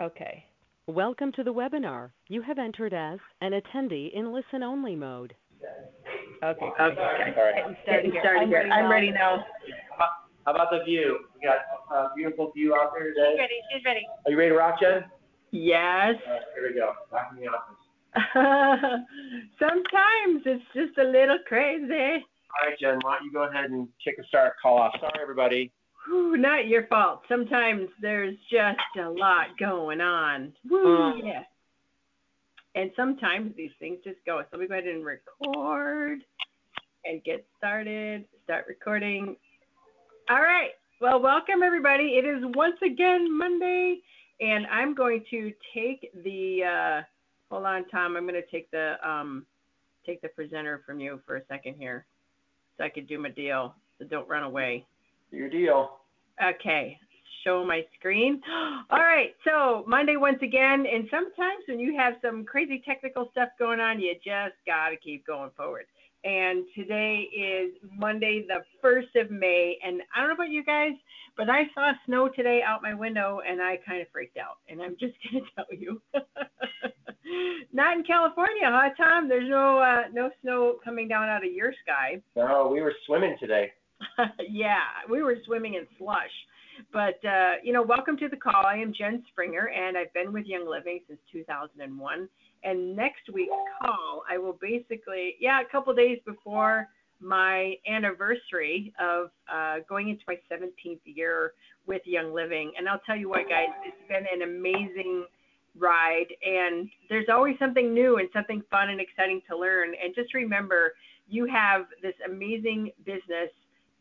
Okay. Welcome to the webinar. You have entered as an attendee in listen-only mode. Okay. Okay. All right. Getting started here. I'm ready now. How about the view? We got a beautiful view out there today. She's ready. She's ready. Are you ready to rock, Jen? Yes. All right, here we go. Back in the office. Sometimes it's just a little crazy. All right, Jen, why don't you go ahead and kick a start call off. Sorry, everybody. Whew, not your fault. Sometimes there's just a lot going on. Woo, Mm. yeah. And sometimes these things just go. So let me go ahead and record and get started. Start recording. All right. Well, welcome everybody. It is once again Monday, and I'm going to take the. Uh, hold on, Tom. I'm going to take the um, take the presenter from you for a second here, so I can do my deal. So don't run away. Your deal. Okay, show my screen. All right, so Monday once again, and sometimes when you have some crazy technical stuff going on, you just got to keep going forward. And today is Monday, the 1st of May, and I don't know about you guys, but I saw snow today out my window, and I kind of freaked out. And I'm just going to tell you, not in California, huh, Tom? There's no uh, no snow coming down out of your sky. No, we were swimming today. yeah, we were swimming in slush. But, uh, you know, welcome to the call. I am Jen Springer, and I've been with Young Living since 2001. And next week's call, I will basically, yeah, a couple days before my anniversary of uh, going into my 17th year with Young Living. And I'll tell you what, guys, it's been an amazing ride. And there's always something new and something fun and exciting to learn. And just remember, you have this amazing business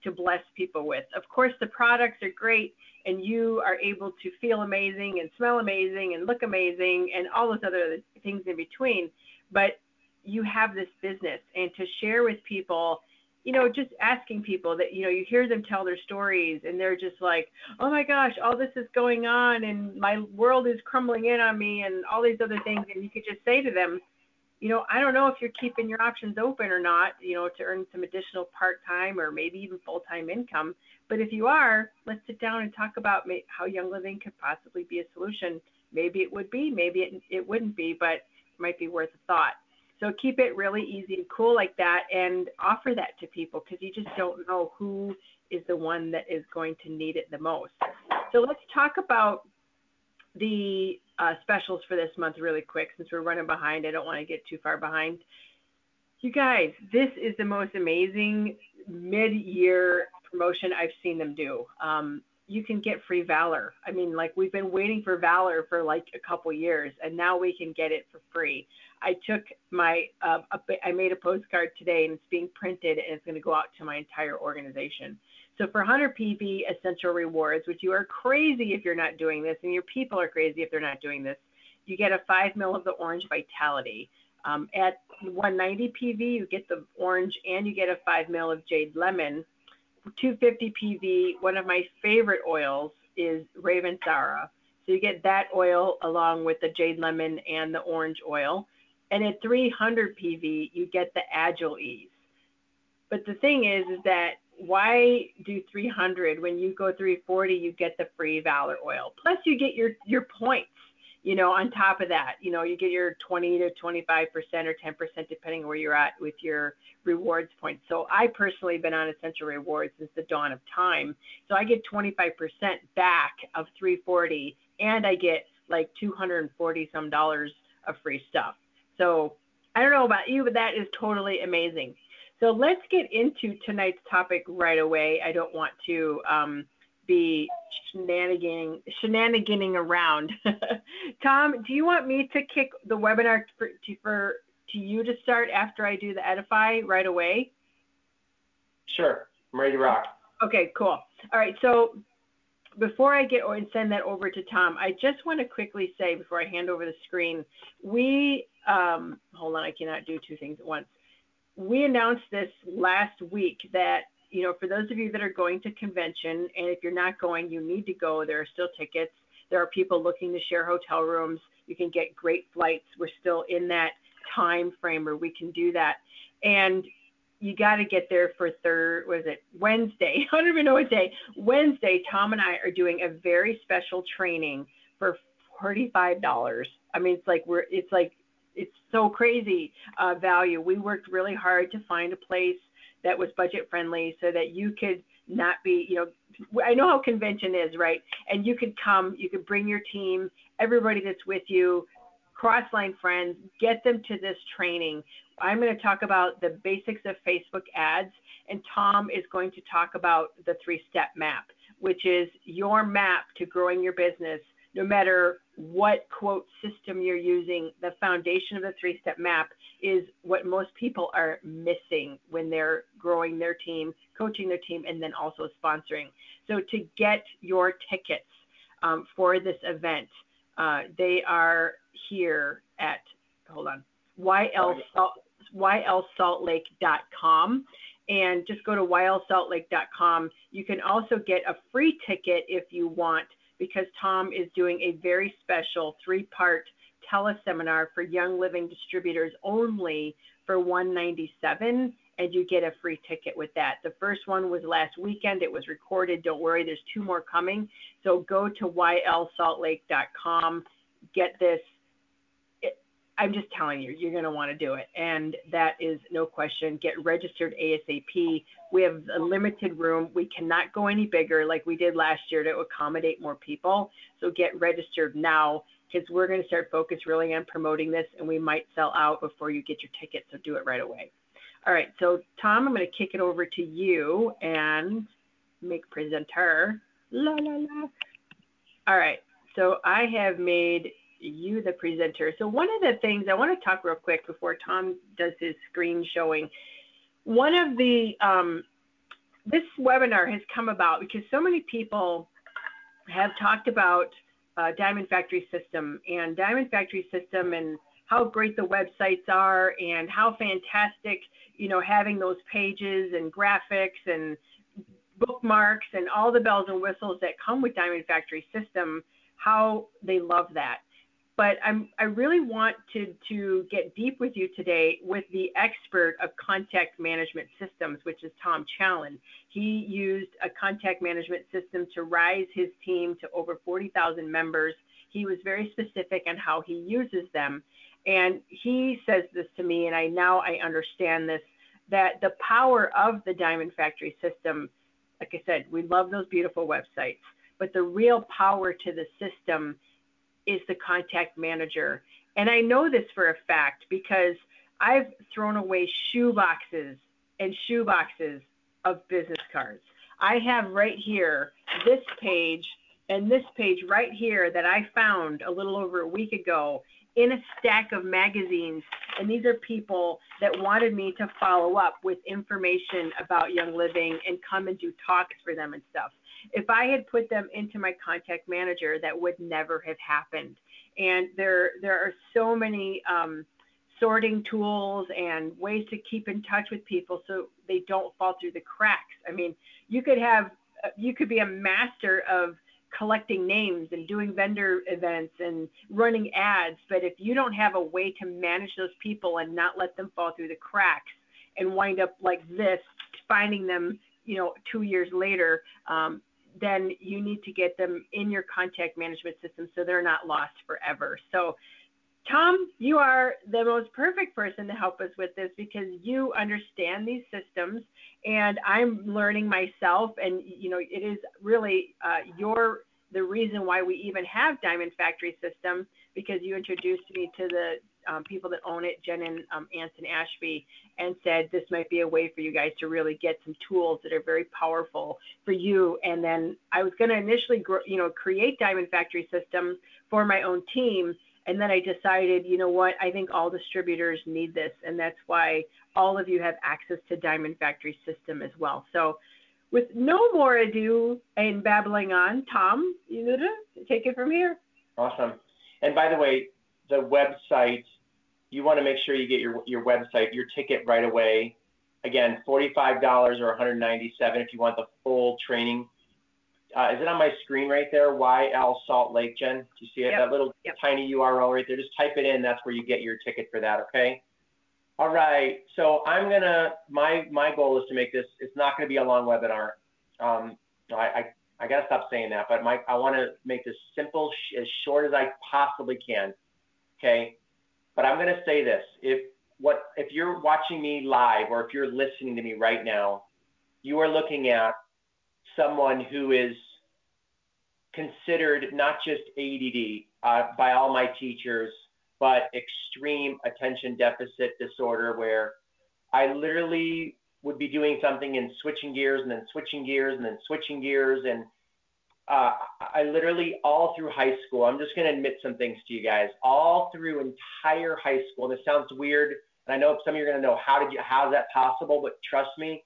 to bless people with. Of course, the products are great and you are able to feel amazing and smell amazing and look amazing and all those other things in between. But you have this business and to share with people, you know, just asking people that, you know, you hear them tell their stories and they're just like, oh my gosh, all this is going on and my world is crumbling in on me and all these other things. And you could just say to them, you know, I don't know if you're keeping your options open or not, you know, to earn some additional part time or maybe even full time income. But if you are, let's sit down and talk about may- how Young Living could possibly be a solution. Maybe it would be, maybe it, it wouldn't be, but it might be worth a thought. So keep it really easy and cool like that and offer that to people because you just don't know who is the one that is going to need it the most. So let's talk about the uh, specials for this month really quick since we're running behind. I don't want to get too far behind. You guys, this is the most amazing mid-year promotion I've seen them do. Um, you can get free Valor. I mean, like we've been waiting for Valor for like a couple years, and now we can get it for free. I took my, uh, I made a postcard today, and it's being printed, and it's going to go out to my entire organization. So for 100 PV Essential Rewards, which you are crazy if you're not doing this, and your people are crazy if they're not doing this, you get a 5 mil of the Orange Vitality. Um, at 190 PV, you get the orange and you get a 5 mil of Jade Lemon. 250 PV, one of my favorite oils is Ravintsara. So you get that oil along with the Jade Lemon and the orange oil. And at 300 PV, you get the AgilEase. But the thing is, is that why do 300 when you go 340 you get the free valor oil? Plus you get your your points you know on top of that. You know you get your 20 to 25 percent or 10 percent depending where you're at with your rewards points. So i personally been on essential rewards since the dawn of time. So i get 25 percent back of 340 and i get like 240 some dollars of free stuff. So i don't know about you but that is totally amazing so let's get into tonight's topic right away. I don't want to um, be shenaniganing, shenaniganing around. Tom, do you want me to kick the webinar for to, for to you to start after I do the Edify right away? Sure, I'm ready to rock. Okay, cool. All right, so before I get and send that over to Tom, I just want to quickly say before I hand over the screen, we um, hold on, I cannot do two things at once we announced this last week that you know for those of you that are going to convention and if you're not going you need to go. There are still tickets. There are people looking to share hotel rooms. You can get great flights. We're still in that time frame where we can do that. And you got to get there for third was it? Wednesday. I don't even know what day. Wednesday tom and i are doing a very special training for $45. I mean, it's like we're, it's like, it's so crazy uh, value. We worked really hard to find a place that was budget friendly so that you could not be, you know, I know how convention is, right? And you could come, you could bring your team, everybody that's with you, crossline friends, get them to this training. I'm going to talk about the basics of Facebook ads, and Tom is going to talk about the three step map, which is your map to growing your business no matter what quote system you're using, the foundation of the three step map is what most people are missing when they're growing their team, coaching their team, and then also sponsoring. So to get your tickets um, for this event, uh, they are here at, hold on, ylsaltlake.com and just go to ylsaltlake.com. You can also get a free ticket if you want because Tom is doing a very special three part teleseminar for Young Living distributors only for 197 and you get a free ticket with that. The first one was last weekend. It was recorded. Don't worry, there's two more coming. So go to ylsaltlake.com, get this I'm just telling you, you're going to want to do it. And that is no question. Get registered ASAP. We have a limited room. We cannot go any bigger like we did last year to accommodate more people. So get registered now because we're going to start focus really on promoting this and we might sell out before you get your ticket. So do it right away. All right. So, Tom, I'm going to kick it over to you and make presenter. La, la, la. All right. So I have made you the presenter. So one of the things I want to talk real quick before Tom does his screen showing. One of the um, this webinar has come about because so many people have talked about uh, Diamond Factory System and Diamond Factory System and how great the websites are and how fantastic you know having those pages and graphics and bookmarks and all the bells and whistles that come with Diamond Factory System how they love that but I'm, I really want to, to get deep with you today with the expert of contact management systems, which is Tom Challen. He used a contact management system to rise his team to over 40,000 members. He was very specific on how he uses them. And he says this to me, and I now I understand this, that the power of the Diamond Factory system, like I said, we love those beautiful websites, but the real power to the system is the contact manager. And I know this for a fact because I've thrown away shoe boxes and shoe boxes of business cards. I have right here this page and this page right here that I found a little over a week ago in a stack of magazines. And these are people that wanted me to follow up with information about Young Living and come and do talks for them and stuff. If I had put them into my contact manager, that would never have happened. And there, there are so many um, sorting tools and ways to keep in touch with people so they don't fall through the cracks. I mean, you could have, you could be a master of collecting names and doing vendor events and running ads, but if you don't have a way to manage those people and not let them fall through the cracks and wind up like this, finding them, you know, two years later, um, then you need to get them in your contact management system so they're not lost forever. So, Tom, you are the most perfect person to help us with this because you understand these systems, and I'm learning myself. And you know, it is really uh, your the reason why we even have Diamond Factory System because you introduced me to the um, people that own it, Jen and um, Anson Ashby, and said this might be a way for you guys to really get some tools that are very powerful for you. And then I was going to initially, you know, create Diamond Factory System for my own team. And then I decided, you know what, I think all distributors need this. And that's why all of you have access to Diamond Factory System as well. So with no more ado and babbling on, Tom, you take it from here. Awesome. And by the way, the website, you want to make sure you get your, your website, your ticket right away. Again, $45 or 197 if you want the full training. Uh, is it on my screen right there? YL Salt Lake, Jen? Do you see it? Yep. That little yep. tiny URL right there. Just type it in. That's where you get your ticket for that. Okay. All right. So I'm gonna. My my goal is to make this. It's not going to be a long webinar. Um, I, I I gotta stop saying that, but Mike, I want to make this simple, sh as short as I possibly can. Okay, but I'm gonna say this: if what if you're watching me live or if you're listening to me right now, you are looking at someone who is considered not just ADD uh, by all my teachers, but extreme attention deficit disorder, where I literally would be doing something and switching gears and then switching gears and then switching gears and uh, I literally all through high school. I'm just going to admit some things to you guys. All through entire high school. And this sounds weird, and I know some of you are going to know how did you how is that possible? But trust me,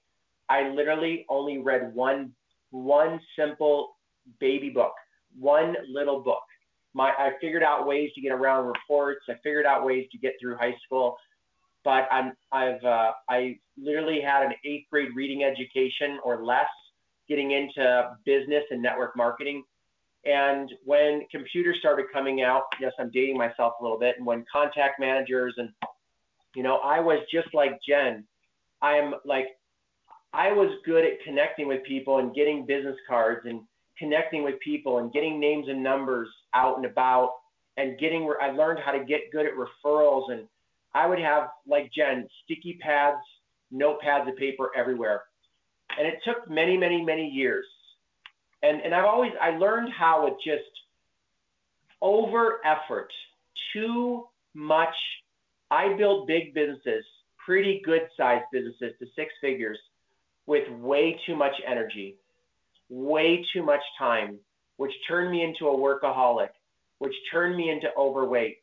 I literally only read one one simple baby book, one little book. My I figured out ways to get around reports. I figured out ways to get through high school but I'm I've uh, I literally had an eighth grade reading education or less, getting into business and network marketing. And when computers started coming out, yes, I'm dating myself a little bit. And when contact managers and you know, I was just like Jen. I'm like I was good at connecting with people and getting business cards and connecting with people and getting names and numbers out and about and getting where I learned how to get good at referrals and I would have, like Jen, sticky pads, notepads of paper everywhere. And it took many, many, many years. And, and I've always, I learned how with just over effort, too much. I built big businesses, pretty good sized businesses to six figures with way too much energy, way too much time, which turned me into a workaholic, which turned me into overweight,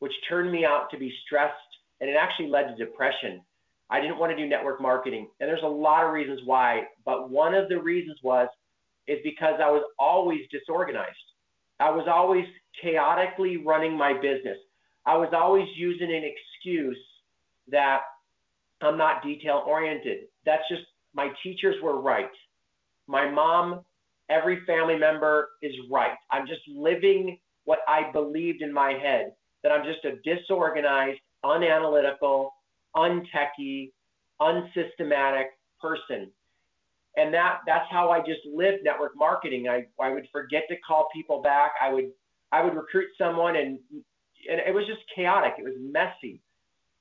which turned me out to be stressed and it actually led to depression. I didn't want to do network marketing, and there's a lot of reasons why, but one of the reasons was is because I was always disorganized. I was always chaotically running my business. I was always using an excuse that I'm not detail oriented. That's just my teachers were right. My mom, every family member is right. I'm just living what I believed in my head that I'm just a disorganized, unanalytical, untechy, unsystematic person. And that that's how I just lived network marketing. I, I would forget to call people back. I would I would recruit someone and and it was just chaotic. It was messy.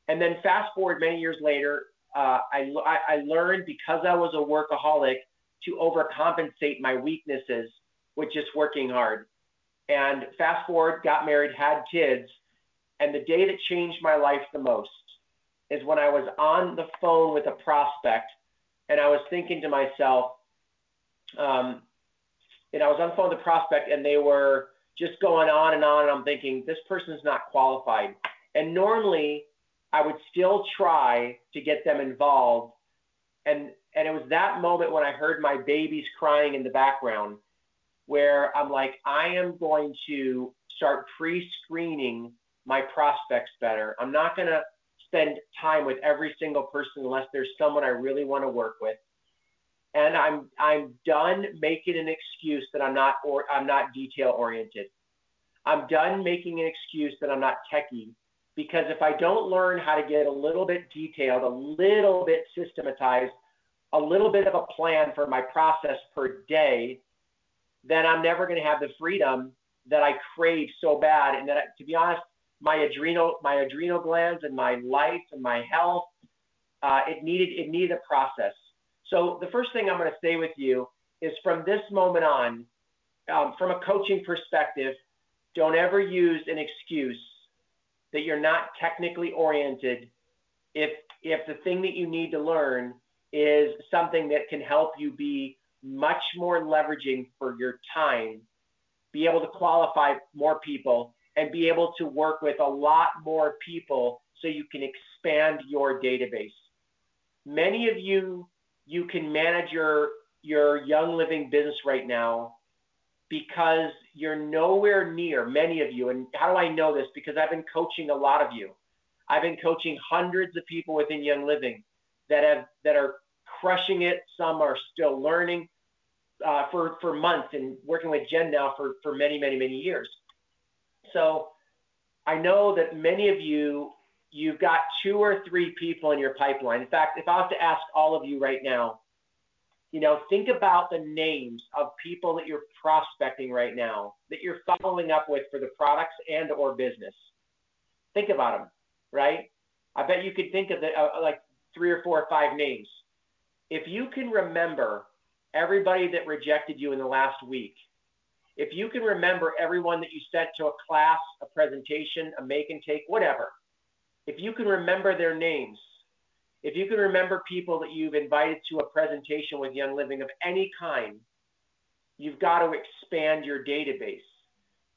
And then fast forward many years later, uh, I, I learned because I was a workaholic to overcompensate my weaknesses with just working hard. And fast forward, got married, had kids, and the day that changed my life the most is when I was on the phone with a prospect and I was thinking to myself, um, and I was on the phone with a prospect and they were just going on and on. And I'm thinking, this person's not qualified. And normally I would still try to get them involved. And, and it was that moment when I heard my babies crying in the background where I'm like, I am going to start pre screening my prospects better. I'm not going to spend time with every single person unless there's someone I really want to work with. And I'm I'm done making an excuse that I'm not or I'm not detail oriented. I'm done making an excuse that I'm not techie because if I don't learn how to get a little bit detailed, a little bit systematized, a little bit of a plan for my process per day, then I'm never going to have the freedom that I crave so bad. And that, to be honest, my adrenal my adrenal glands and my life and my health. Uh, it needed it needed a process. So the first thing I'm going to say with you is from this moment on, um, from a coaching perspective, don't ever use an excuse that you're not technically oriented if if the thing that you need to learn is something that can help you be much more leveraging for your time, be able to qualify more people, and be able to work with a lot more people so you can expand your database. Many of you, you can manage your, your Young Living business right now because you're nowhere near, many of you, and how do I know this? Because I've been coaching a lot of you. I've been coaching hundreds of people within Young Living that have that are crushing it. Some are still learning uh, for for months, and working with Jen now for for many many many years. So I know that many of you, you've got two or three people in your pipeline. In fact, if I was to ask all of you right now, You know, think about the names of people that you're prospecting right now, that you're following up with for the products and or business. Think about them, right? I bet you could think of the, uh, like three or four or five names. If you can remember everybody that rejected you in the last week, if you can remember everyone that you sent to a class, a presentation, a make and take, whatever, if you can remember their names, if you can remember people that you've invited to a presentation with Young Living of any kind, you've got to expand your database.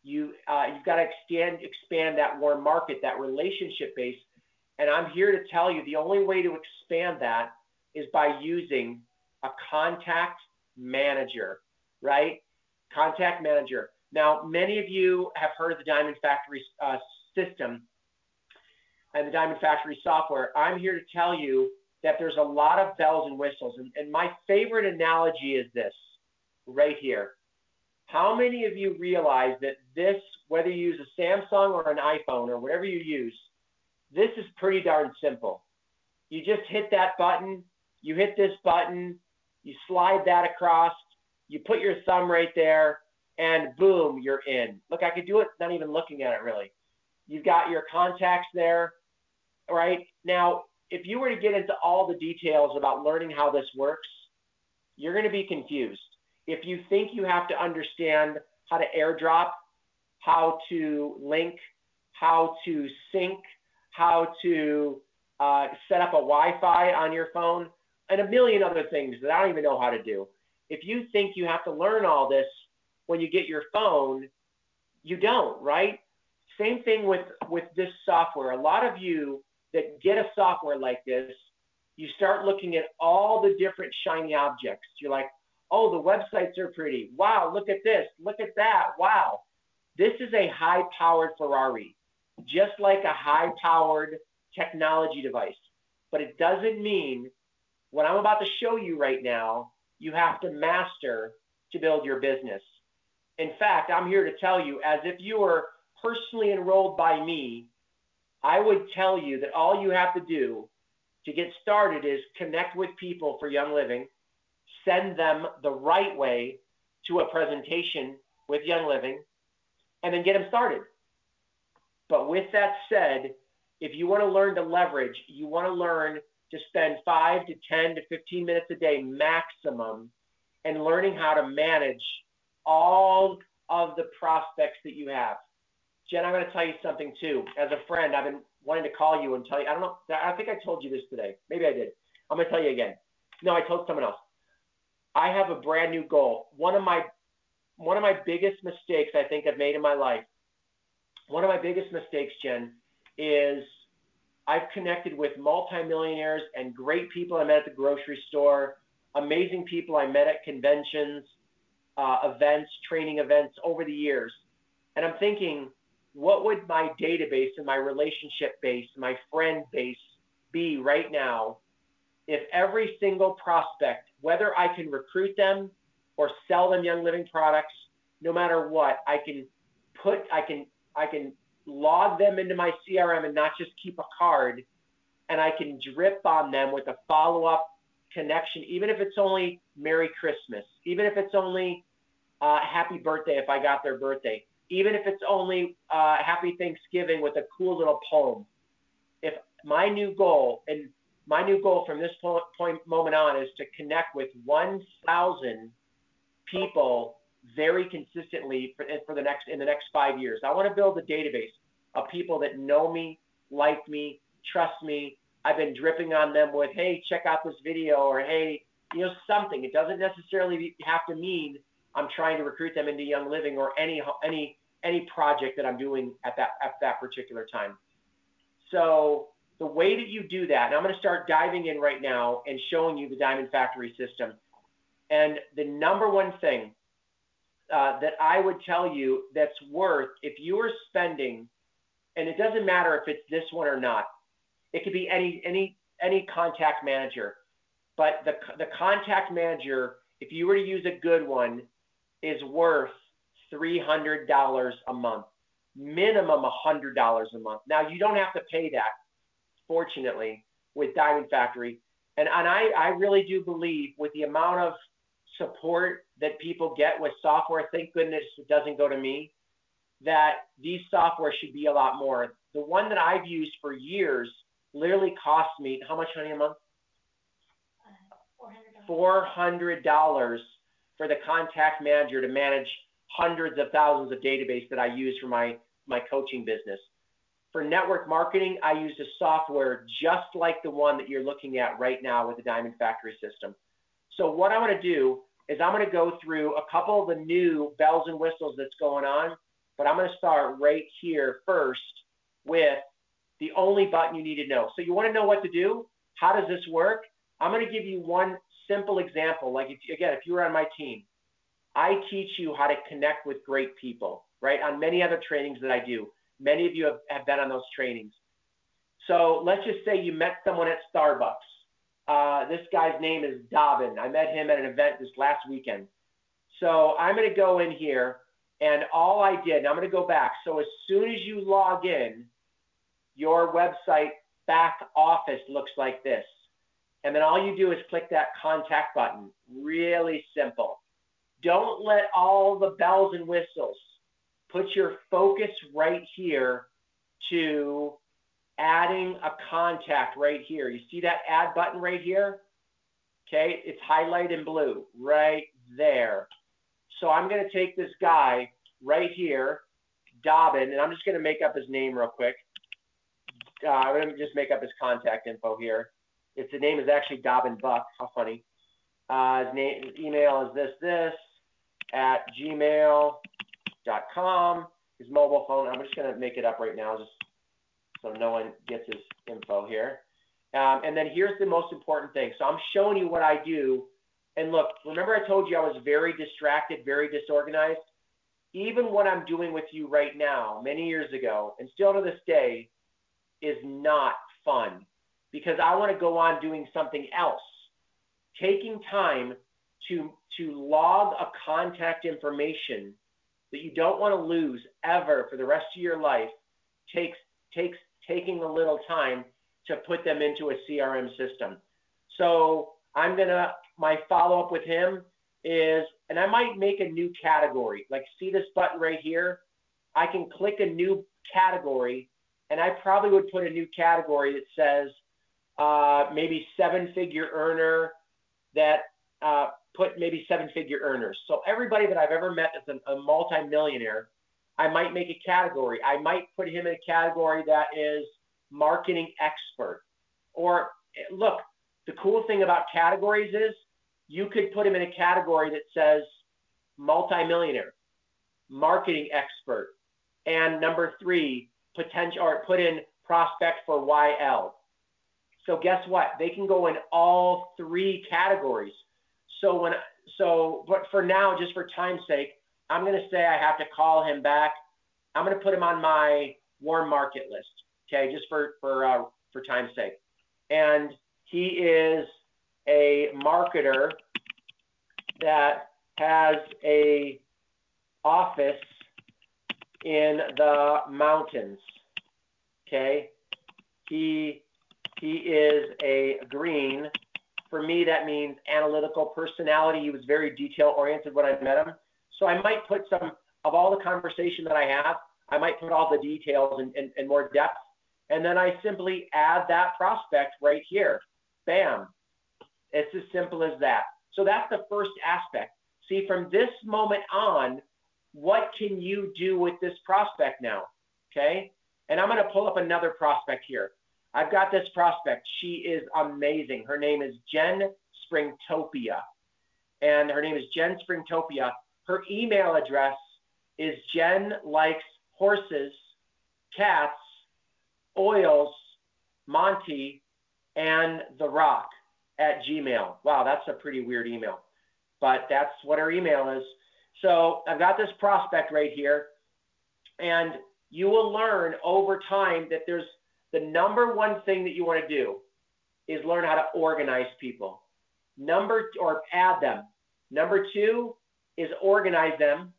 You, uh, you've got to expand, expand that warm market, that relationship base. And I'm here to tell you the only way to expand that is by using a contact manager, right? Contact manager. Now, many of you have heard of the Diamond Factory uh, system and the Diamond Factory software. I'm here to tell you that there's a lot of bells and whistles. And, and my favorite analogy is this right here. How many of you realize that this, whether you use a Samsung or an iPhone or whatever you use, this is pretty darn simple. You just hit that button, you hit this button, you slide that across, you put your thumb right there, and boom, you're in. Look, I could do it not even looking at it really. You've got your contacts there, right? Now, if you were to get into all the details about learning how this works, you're going to be confused. If you think you have to understand how to airdrop, how to link, how to sync, how to uh, set up a Wi-Fi on your phone, and a million other things that I don't even know how to do. If you think you have to learn all this when you get your phone, you don't, right? Same thing with with this software. A lot of you that get a software like this, you start looking at all the different shiny objects. You're like, oh, the websites are pretty. Wow, look at this. Look at that. Wow. This is a high powered Ferrari, just like a high powered technology device. But it doesn't mean what I'm about to show you right now, you have to master to build your business. In fact, I'm here to tell you, as if you were personally enrolled by me, I would tell you that all you have to do to get started is connect with people for Young Living, send them the right way to a presentation with Young Living, and then get them started. But with that said, if you want to learn to leverage, you want to learn to spend five to 10 to 15 minutes a day maximum and learning how to manage all of the prospects that you have. Jen, I'm going to tell you something too. As a friend, I've been wanting to call you and tell you. I don't know. I think I told you this today. Maybe I did. I'm going to tell you again. No, I told someone else. I have a brand new goal. One of my one of my biggest mistakes I think I've made in my life. One of my biggest mistakes, Jen, is I've connected with multimillionaires and great people I met at the grocery store, amazing people I met at conventions, uh, events, training events over the years. And I'm thinking, what would my database and my relationship base, my friend base be right now if every single prospect, whether I can recruit them or sell them Young Living products, no matter what, I can put, I can, I can log them into my CRM and not just keep a card, and I can drip on them with a follow up connection, even if it's only Merry Christmas, even if it's only uh, Happy Birthday if I got their birthday, even if it's only uh, Happy Thanksgiving with a cool little poem. If my new goal and my new goal from this point moment on is to connect with 1,000 people very consistently for, for the next in the next five years. I want to build a database of people that know me, like me, trust me. I've been dripping on them with, hey, check out this video, or hey, you know, something. It doesn't necessarily have to mean I'm trying to recruit them into Young Living or any any any project that I'm doing at that at that particular time. So the way that you do that, and I'm going to start diving in right now and showing you the Diamond Factory system. And the number one thing uh, that I would tell you that's worth if you are spending, and it doesn't matter if it's this one or not. It could be any any any contact manager, but the the contact manager, if you were to use a good one, is worth three hundred dollars a month, minimum hundred dollars a month. Now you don't have to pay that, fortunately, with Diamond Factory. and and I I really do believe with the amount of support that people get with software, thank goodness it doesn't go to me, that these software should be a lot more. The one that I've used for years literally cost me how much honey a month? Four hundred dollars for the contact manager to manage hundreds of thousands of database that I use for my my coaching business. For network marketing, I use a software just like the one that you're looking at right now with the Diamond Factory system. So what I want to do is I'm going to go through a couple of the new bells and whistles that's going on, but I'm going to start right here first with the only button you need to know. So you want to know what to do? How does this work? I'm going to give you one simple example. Like if, again, if you were on my team, I teach you how to connect with great people, right? On many other trainings that I do. Many of you have, have been on those trainings. So let's just say you met someone at Starbucks. Uh, this guy's name is Dobbin. I met him at an event this last weekend. So I'm going to go in here, and all I did, I'm going to go back. So as soon as you log in, your website back office looks like this. And then all you do is click that contact button. Really simple. Don't let all the bells and whistles. Put your focus right here to adding a contact right here. You see that add button right here? Okay, it's highlighted in blue right there. So I'm going to take this guy right here, Dobbin, and I'm just going to make up his name real quick. Uh, I'm going to just make up his contact info here. If the name is actually Dobbin Buck, how funny. Uh, his name, email is this, this at gmail.com. His mobile phone, I'm just going to make it up right now just so no one gets his info here. Um, and then here's the most important thing. So I'm showing you what I do. And look, remember I told you I was very distracted, very disorganized? Even what I'm doing with you right now, many years ago, and still to this day, is not fun because I want to go on doing something else. Taking time to, to log a contact information that you don't want to lose ever for the rest of your life takes, takes taking a little time to put them into a CRM system. So I'm gonna my follow up with him is, and I might make a new category. Like see this button right here? I can click a new category, and I probably would put a new category that says uh, maybe seven figure earner that uh, put maybe seven figure earners. So everybody that I've ever met as a, a multimillionaire I might make a category. I might put him in a category that is marketing expert. Or look, the cool thing about categories is you could put him in a category that says multimillionaire, marketing expert, and number three, potential or put in prospect for YL. So guess what? They can go in all three categories. So when so but for now, just for time's sake, I'm going to say I have to call him back. I'm going to put him on my warm market list, okay, just for for uh, for time's sake. And he is a marketer that has a office in the mountains. Okay, he he is a green. For me, that means analytical personality. He was very detail oriented when I met him. So I might put some of all the conversation that I have, I might put all the details and in, in more depth. And then I simply add that prospect right here. Bam. It's as simple as that. So that's the first aspect. See, from this moment on, what can you do with this prospect now? Okay. And I'm going to pull up another prospect here. I've got this prospect. She is amazing. Her name is Jen Springtopia. And her name is Jen Springtopia. Her email address is Jen likes horses, cats, oils, Monty, and The Rock at Gmail. Wow, that's a pretty weird email, but that's what her email is. So I've got this prospect right here, and you will learn over time that there's the number one thing that you want to do is learn how to organize people. Number or add them. Number two, is organize them.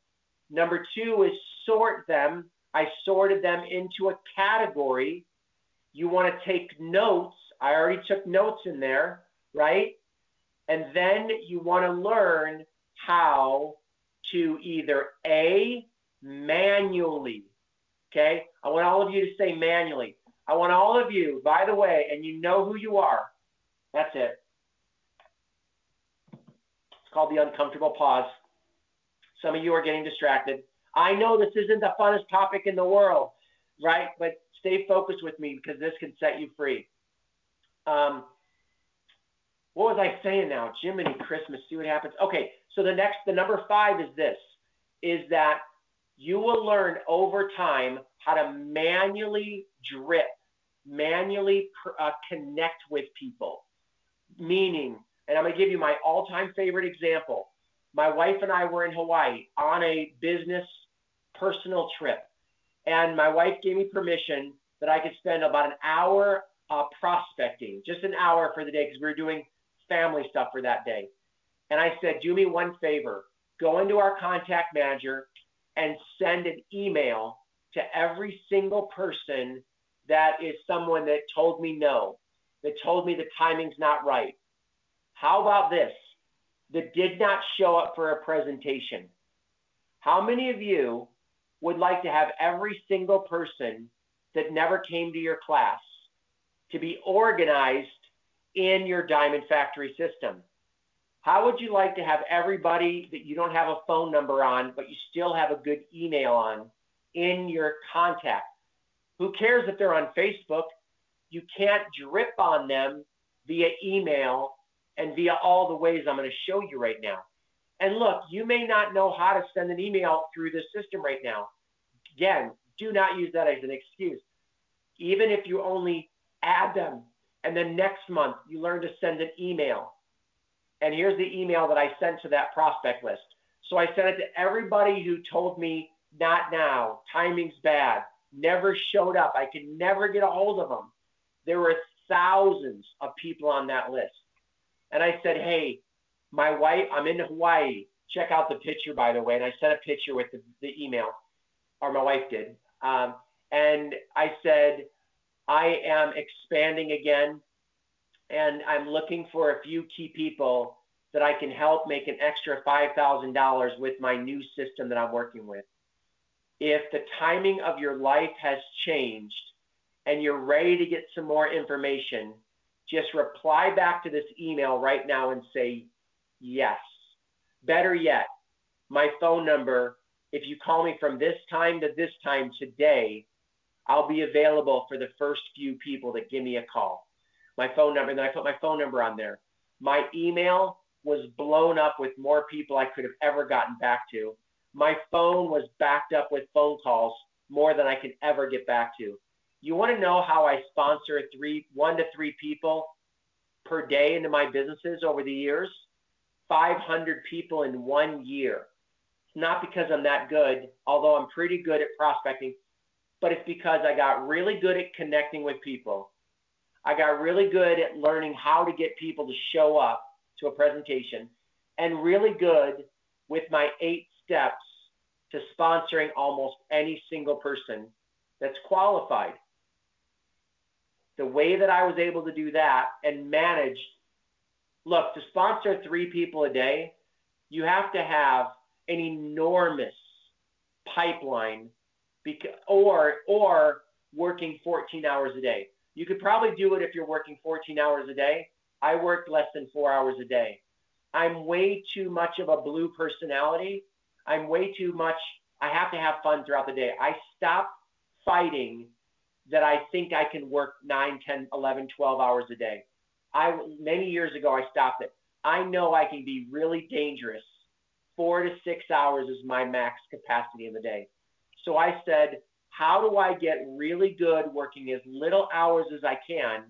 Number two is sort them. I sorted them into a category. You want to take notes. I already took notes in there. right? And then you want to learn how to either A, manually, okay? I want all of you to say manually. I want all of you, by the way, and you know who you are. That's it. It's called the uncomfortable pause. Some of you are getting distracted. I know this isn't the funnest topic in the world, right? But stay focused with me because this can set you free. Um, what was I saying now? Jiminy Christmas, see what happens. Okay, so the next, the number five is this, is that you will learn over time how to manually drip, manually uh, connect with people. Meaning, and I'm going to give you my all time favorite example. My wife and I were in Hawaii on a business personal trip. And my wife gave me permission that I could spend about an hour uh, prospecting, just an hour for the day, because we were doing family stuff for that day. And I said, do me one favor go into our contact manager and send an email to every single person that is someone that told me no, that told me the timing's not right. How about this? That did not show up for a presentation. How many of you would like to have every single person that never came to your class to be organized in your Diamond Factory system? How would you like to have everybody that you don't have a phone number on, but you still have a good email on in your contact? Who cares if they're on Facebook? You can't drip on them via email and via all the ways I'm going to show you right now. And look, you may not know how to send an email through this system right now. Again, do not use that as an excuse. Even if you only add them and then next month you learn to send an email and here's the email that I sent to that prospect list. So I sent it to everybody who told me, not now, timing's bad, never showed up. I could never get a hold of them. There were thousands of people on that list. And I said, hey, my wife, I'm in Hawaii. Check out the picture, by the way. And I sent a picture with the, the email, or my wife did. Um, and I said, I am expanding again and I'm looking for a few key people that I can help make an extra $5,000 with my new system that I'm working with. If the timing of your life has changed and you're ready to get some more information, just reply back to this email right now and say yes. Better yet, my phone number, if you call me from this time to this time today, I'll be available for the first few people that give me a call my phone number, and then I put my phone number on there. My email was blown up with more people I could have ever gotten back to. My phone was backed up with phone calls more than I could ever get back to. You want to know how I sponsor three, one to three people per day into my businesses over the years? 500 people in one year. It's not because I'm that good, although I'm pretty good at prospecting, but it's because I got really good at connecting with people. I got really good at learning how to get people to show up to a presentation and really good with my eight steps to sponsoring almost any single person that's qualified. The way that I was able to do that and manage look, to sponsor three people a day, you have to have an enormous pipeline because, or or working 14 hours a day. You could probably do it if you're working 14 hours a day. I work less than four hours a day. I'm way too much of a blue personality. I'm way too much. I have to have fun throughout the day. I stop fighting that I think I can work 9, 10, 11, 12 hours a day. I many years ago I stopped it. I know I can be really dangerous. 4 to 6 hours is my max capacity in the day. So I said how do I get really good working as little hours as I can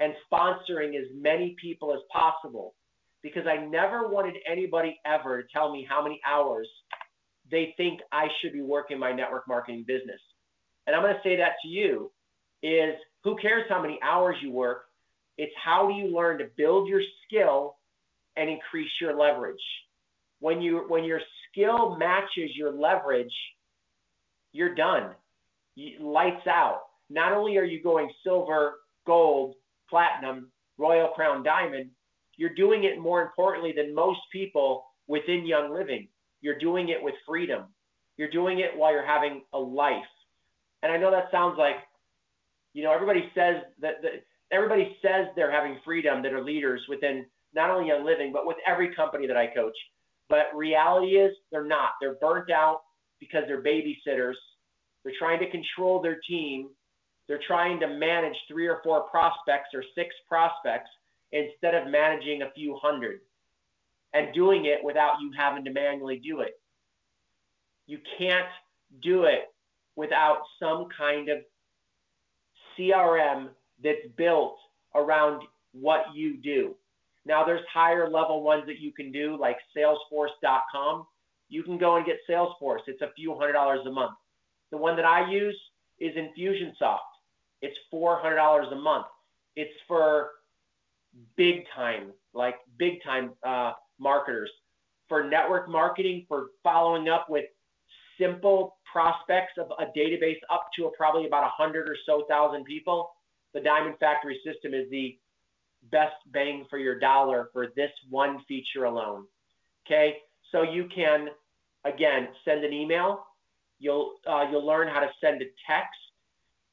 and sponsoring as many people as possible? Because I never wanted anybody ever to tell me how many hours they think I should be working my network marketing business. And I'm going to say that to you is who cares how many hours you work? It's how do you learn to build your skill and increase your leverage. When you when your skill matches your leverage, you're done. Lights out. Not only are you going silver, gold, platinum, royal crown diamond, you're doing it more importantly than most people within Young Living. You're doing it with freedom. You're doing it while you're having a life. And I know that sounds like, you know, everybody says that, that everybody says they're having freedom that are leaders within not only Young Living, but with every company that I coach. But reality is they're not. They're burnt out because they're babysitters. They're trying to control their team. They're trying to manage three or four prospects or six prospects instead of managing a few hundred and doing it without you having to manually do it. You can't do it without some kind of CRM that's built around what you do. Now, there's higher level ones that you can do, like Salesforce.com. You can go and get Salesforce. It's a few hundred dollars a month. The one that I use is Infusionsoft. It's $400 a month. It's for big time, like big time uh, marketers, for network marketing, for following up with simple prospects of a database up to probably about 100 or so thousand people. The Diamond Factory system is the best bang for your dollar for this one feature alone. Okay, so you can again send an email. You'll uh, you'll learn how to send a text.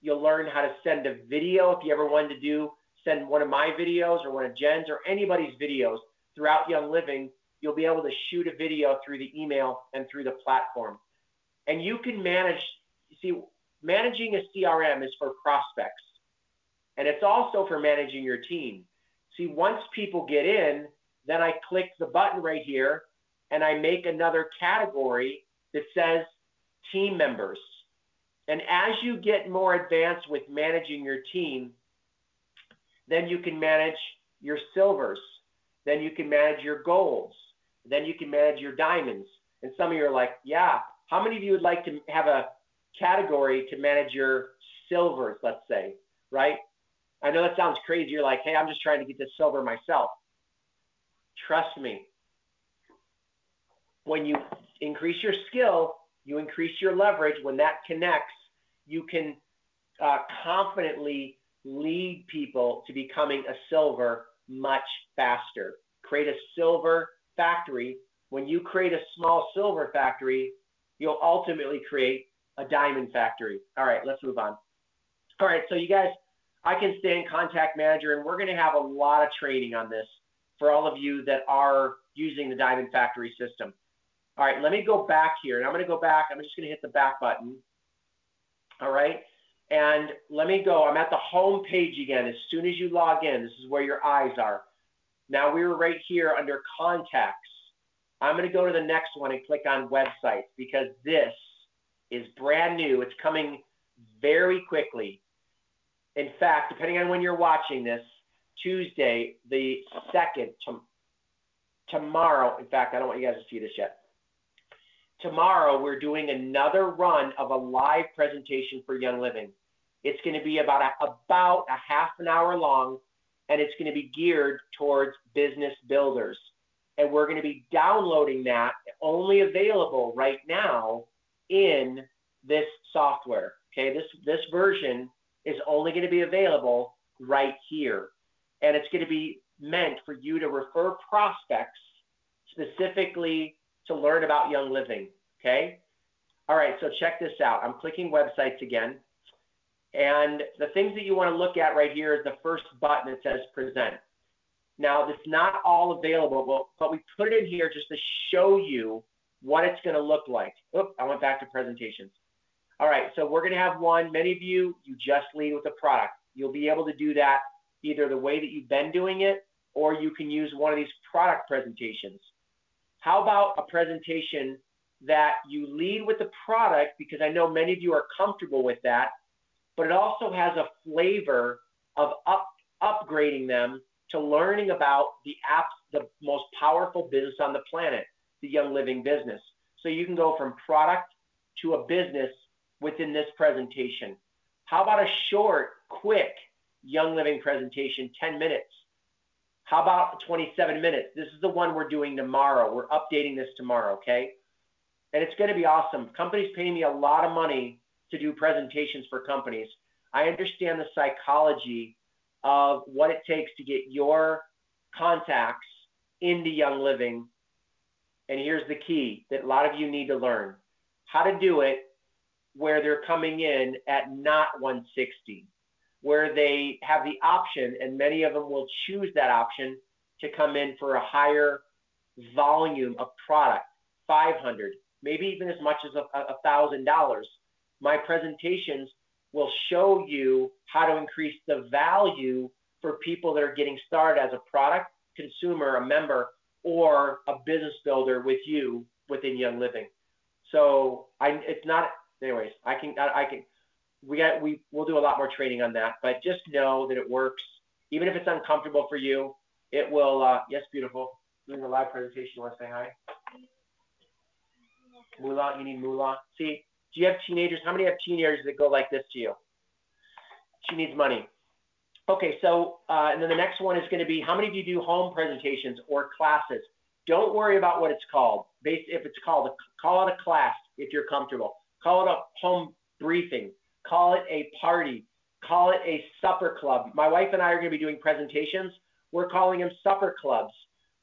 You'll learn how to send a video if you ever wanted to do send one of my videos or one of Jen's or anybody's videos throughout Young Living. You'll be able to shoot a video through the email and through the platform, and you can manage. See, managing a CRM is for prospects, and it's also for managing your team. See, once people get in, then I click the button right here and I make another category that says team members. And as you get more advanced with managing your team, then you can manage your silvers. Then you can manage your golds. Then you can manage your diamonds. And some of you are like, yeah, how many of you would like to have a category to manage your silvers, let's say, right? I know that sounds crazy. You're like, hey, I'm just trying to get this silver myself. Trust me. When you increase your skill, you increase your leverage. When that connects, you can uh, confidently lead people to becoming a silver much faster. Create a silver factory. When you create a small silver factory, you'll ultimately create a diamond factory. All right, let's move on. All right, so you guys I can stay in contact manager, and we're going to have a lot of training on this for all of you that are using the Diamond Factory system. All right, let me go back here, and I'm going to go back. I'm just going to hit the back button. All right, and let me go. I'm at the home page again. As soon as you log in, this is where your eyes are. Now we were right here under contacts. I'm going to go to the next one and click on websites because this is brand new. It's coming very quickly. In fact, depending on when you're watching this, Tuesday, the second, tomorrow, in fact, I don't want you guys to see this yet. Tomorrow, we're doing another run of a live presentation for Young Living. It's going to be about a, about a half an hour long, and it's going to be geared towards business builders. And we're going to be downloading that only available right now in this software. Okay, this this version is only going to be available right here. And it's going to be meant for you to refer prospects specifically to learn about Young Living. Okay? All right, so check this out. I'm clicking websites again. And the things that you want to look at right here is the first button that says present. Now, it's not all available, but we put it in here just to show you what it's going to look like. Oop, I went back to presentations. All right, so we're going to have one. Many of you, you just lead with a product. You'll be able to do that either the way that you've been doing it, or you can use one of these product presentations. How about a presentation that you lead with the product, because I know many of you are comfortable with that, but it also has a flavor of up, upgrading them to learning about the apps, the most powerful business on the planet, the Young Living business. So you can go from product to a business within this presentation. How about a short, quick Young Living presentation, 10 minutes? How about 27 minutes? This is the one we're doing tomorrow. We're updating this tomorrow, okay? And it's going to be awesome. Companies pay me a lot of money to do presentations for companies. I understand the psychology of what it takes to get your contacts into Young Living. And here's the key that a lot of you need to learn how to do it where they're coming in at not 160, where they have the option, and many of them will choose that option to come in for a higher volume of product, 500, maybe even as much as a thousand dollars. My presentations will show you how to increase the value for people that are getting started as a product consumer, a member, or a business builder with you within Young Living. So I, it's not. Anyways, I can I can we got we we'll do a lot more training on that, but just know that it works. Even if it's uncomfortable for you, it will. Uh, yes, beautiful. Doing the live presentation. You want to say hi? Moolah, you need moolah. See, do you have teenagers? How many have teenagers that go like this to you? She needs money. Okay, so uh, and then the next one is going to be how many of you do home presentations or classes? Don't worry about what it's called. Based if it's called, call it a class if you're comfortable. Call it a home briefing. Call it a party. Call it a supper club. My wife and I are going to be doing presentations. We're calling them supper clubs.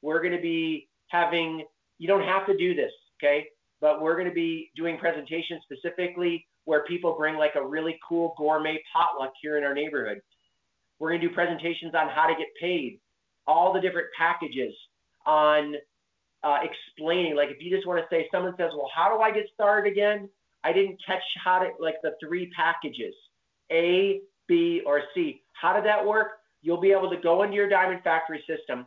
We're going to be having. You don't have to do this, okay? But we're going to be doing presentations specifically where people bring like a really cool gourmet potluck here in our neighborhood we're going to do presentations on how to get paid, all the different packages on uh, explaining. Like if you just want to say, someone says, well, how do I get started again? I didn't catch how to, like the three packages, A, B, or C. How did that work? You'll be able to go into your Diamond Factory system,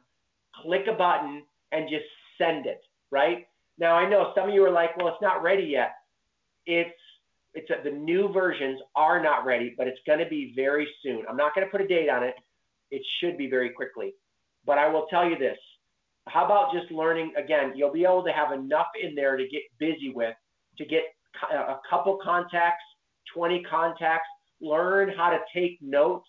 click a button, and just send it, right? Now, I know some of you are like, well, it's not ready yet. It's it's the new versions are not ready, but it's going to be very soon. I'm not going to put a date on it. It should be very quickly. But I will tell you this. How about just learning again? You'll be able to have enough in there to get busy with, to get a couple contacts, 20 contacts, learn how to take notes,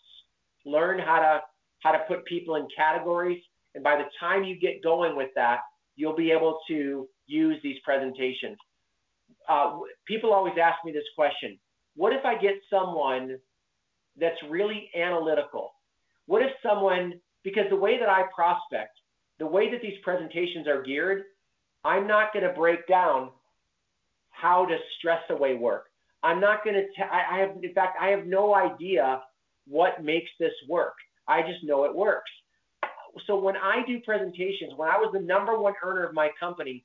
learn how to how to put people in categories, and by the time you get going with that, you'll be able to use these presentations uh, people always ask me this question What if I get someone that's really analytical? What if someone, because the way that I prospect, the way that these presentations are geared, I'm not going to break down how to Stress Away work. I'm not going to, I have, in fact, I have no idea what makes this work. I just know it works. So when I do presentations, when I was the number one earner of my company,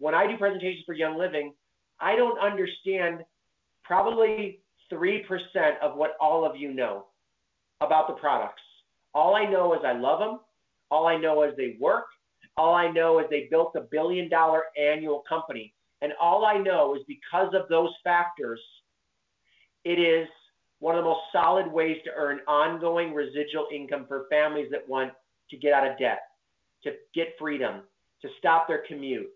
when I do presentations for Young Living, I don't understand probably 3% of what all of you know about the products. All I know is I love them. All I know is they work. All I know is they built a billion dollar annual company. And all I know is because of those factors, it is one of the most solid ways to earn ongoing residual income for families that want to get out of debt, to get freedom, to stop their commute,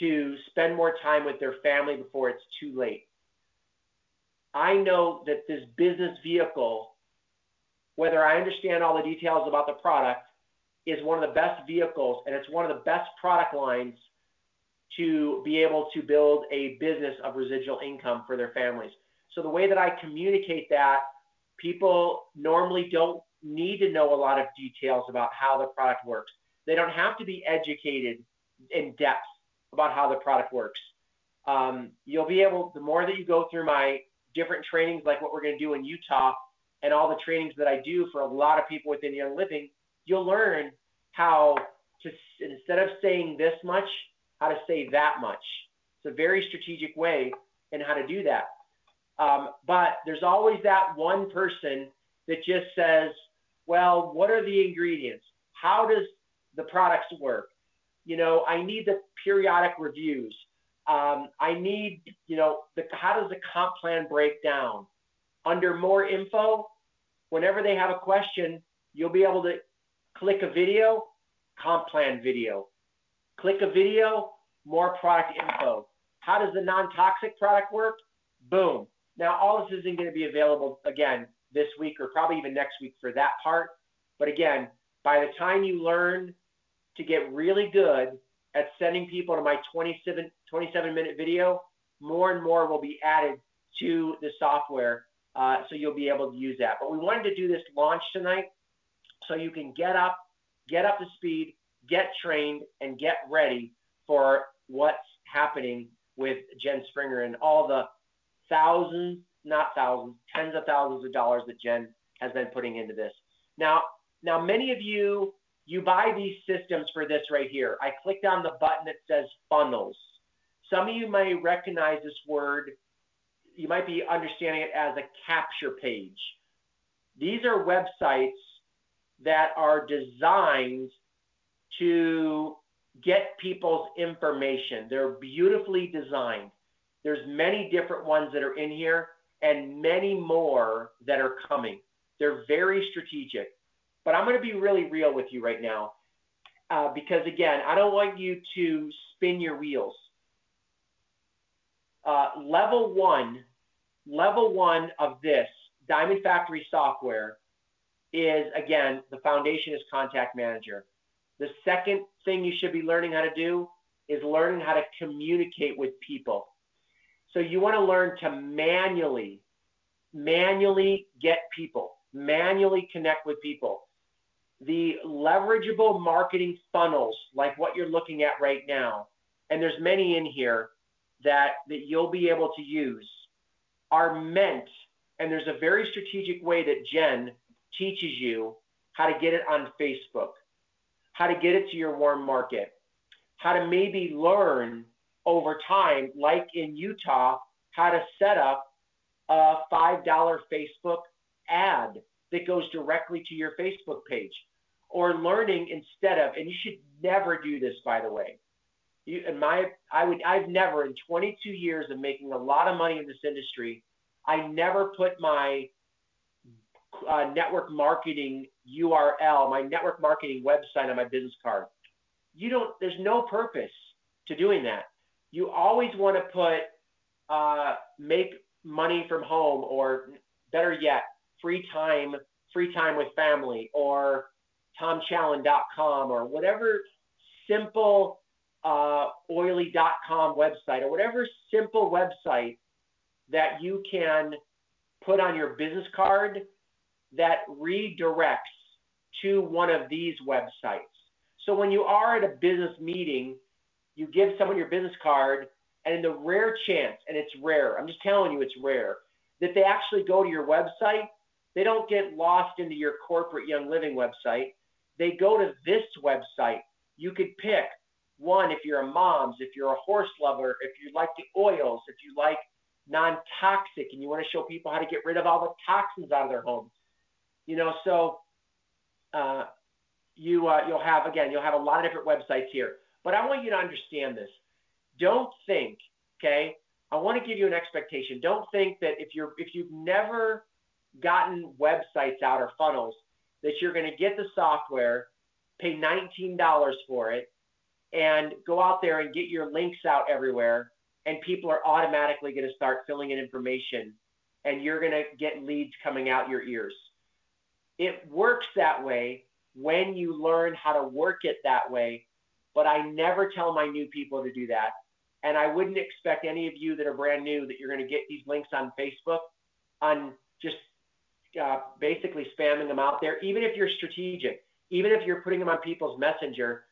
to spend more time with their family before it's too late. I know that this business vehicle, whether I understand all the details about the product, is one of the best vehicles and it's one of the best product lines to be able to build a business of residual income for their families. So the way that I communicate that, people normally don't need to know a lot of details about how the product works. They don't have to be educated in depth about how the product works. Um, you'll be able, the more that you go through my different trainings, like what we're going to do in Utah, and all the trainings that I do for a lot of people within Young Living, you'll learn how to, instead of saying this much, how to say that much. It's a very strategic way in how to do that. Um, but there's always that one person that just says, well, what are the ingredients? How does the products work? You know, I need the periodic reviews. Um, I need, you know, the, how does the comp plan break down? Under more info, whenever they have a question, you'll be able to click a video, comp plan video. Click a video, more product info. How does the non-toxic product work? Boom. Now, all this isn't going to be available again this week or probably even next week for that part. But again, by the time you learn to get really good at sending people to my 27, 27 minute video, more and more will be added to the software. Uh, so you'll be able to use that. But we wanted to do this launch tonight so you can get up, get up to speed, get trained, and get ready for what's happening with Jen Springer and all the thousands, not thousands, tens of thousands of dollars that Jen has been putting into this. Now, now many of you you buy these systems for this right here. I clicked on the button that says funnels. Some of you may recognize this word. You might be understanding it as a capture page. These are websites that are designed to get people's information. They're beautifully designed. There's many different ones that are in here and many more that are coming. They're very strategic. But I'm going to be really real with you right now uh, because, again, I don't want you to spin your wheels. Uh, level one, level one of this Diamond Factory software is, again, the foundation is Contact Manager. The second thing you should be learning how to do is learning how to communicate with people. So you want to learn to manually, manually get people, manually connect with people the leverageable marketing funnels like what you're looking at right now, and there's many in here that, that you'll be able to use, are meant, and there's a very strategic way that Jen teaches you how to get it on Facebook, how to get it to your warm market, how to maybe learn over time, like in Utah, how to set up a $5 Facebook ad that goes directly to your Facebook page or learning instead of, and you should never do this, by the way. You, in my, I would, I've never, in 22 years of making a lot of money in this industry, I never put my uh, network marketing URL, my network marketing website on my business card. You don't, there's no purpose to doing that. You always want to put uh, make money from home or better yet, free time, free time with family or tomchallen.com or whatever simple uh, oily.com website or whatever simple website that you can put on your business card that redirects to one of these websites. So when you are at a business meeting, you give someone your business card, and in the rare chance, and it's rare, I'm just telling you it's rare, that they actually go to your website, they don't get lost into your corporate Young Living website they go to this website. You could pick one if you're a mom's, if you're a horse lover, if you like the oils, if you like non-toxic and you want to show people how to get rid of all the toxins out of their homes. You know, so uh, you uh, you'll have again you'll have a lot of different websites here. But I want you to understand this. Don't think, okay? I want to give you an expectation. Don't think that if you're if you've never gotten websites out or funnels, that you're going to get the software, pay $19 for it, and go out there and get your links out everywhere, and people are automatically going to start filling in information, and you're going to get leads coming out your ears. It works that way when you learn how to work it that way, but I never tell my new people to do that. And I wouldn't expect any of you that are brand new that you're going to get these links on Facebook on just uh, basically spamming them out there, even if you're strategic, even if you're putting them on people's messenger,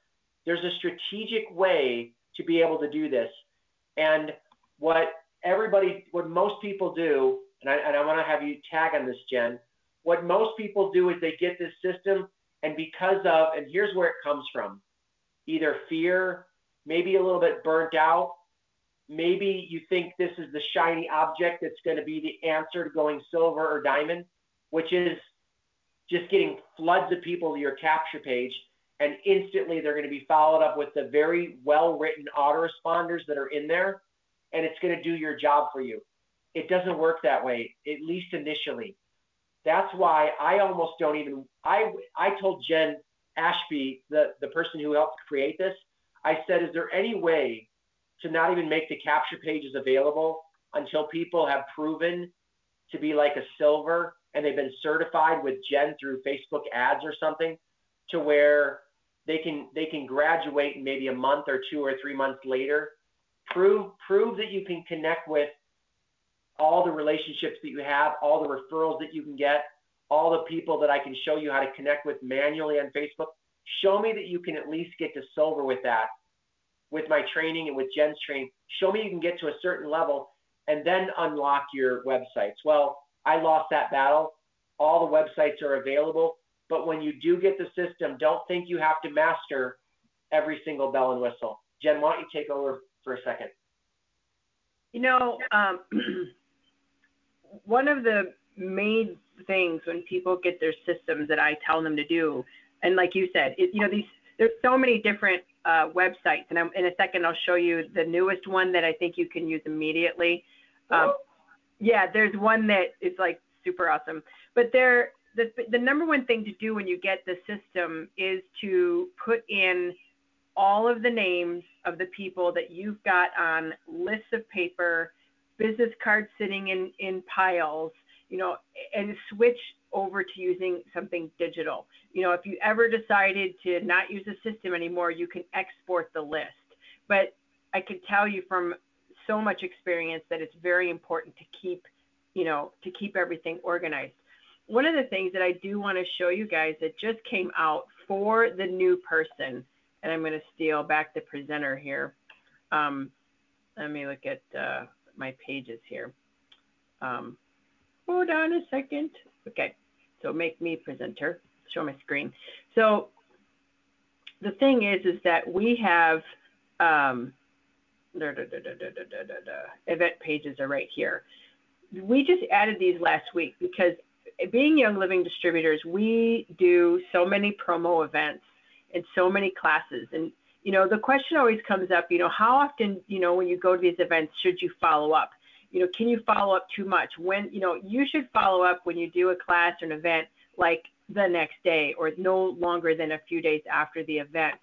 there's a strategic way to be able to do this. And what everybody, what most people do, and I, and I want to have you tag on this, Jen, what most people do is they get this system, and because of, and here's where it comes from either fear, maybe a little bit burnt out, maybe you think this is the shiny object that's going to be the answer to going silver or diamond which is just getting floods of people to your capture page, and instantly they're going to be followed up with the very well written autoresponders that are in there, and it's going to do your job for you. It doesn't work that way, at least initially. That's why I almost don't even. I I told Jen Ashby, the the person who helped create this, I said, is there any way to not even make the capture pages available until people have proven to be like a silver and they've been certified with Jen through Facebook ads or something to where they can they can graduate maybe a month or two or three months later prove prove that you can connect with all the relationships that you have all the referrals that you can get all the people that I can show you how to connect with manually on Facebook Show me that you can at least get to silver with that, with my training and with Jen's training. Show me you can get to a certain level and then unlock your websites. Well, I lost that battle. All the websites are available, but when you do get the system, don't think you have to master every single bell and whistle. Jen, why don't you take over for a second? You know, um, one of the main things when people get their systems that I tell them to do, and like you said, it, you know, these there's so many different uh, websites, and I'm, in a second I'll show you the newest one that I think you can use immediately. Um, yeah, there's one that is like super awesome, but there the the number one thing to do when you get the system is to put in all of the names of the people that you've got on lists of paper, business cards sitting in, in piles, you know, and switch over to using something digital. You know, if you ever decided to not use a system anymore, you can export the list. But I can tell you from so much experience that it's very important to keep, you know, to keep everything organized. One of the things that I do want to show you guys that just came out for the new person and I'm going to steal back the presenter here. Um, let me look at uh, my pages here. Um, hold on a second. Okay, so make me presenter. Show my screen. So the thing is, is that we have um, da, da, event pages are right here. We just added these last week because being Young Living distributors, we do so many promo events and so many classes. And, you know, the question always comes up, you know, how often, you know, when you go to these events, should you follow up? You know, can you follow up too much? When, you know, you should follow up when you do a class or an event like the next day or no longer than a few days after the event.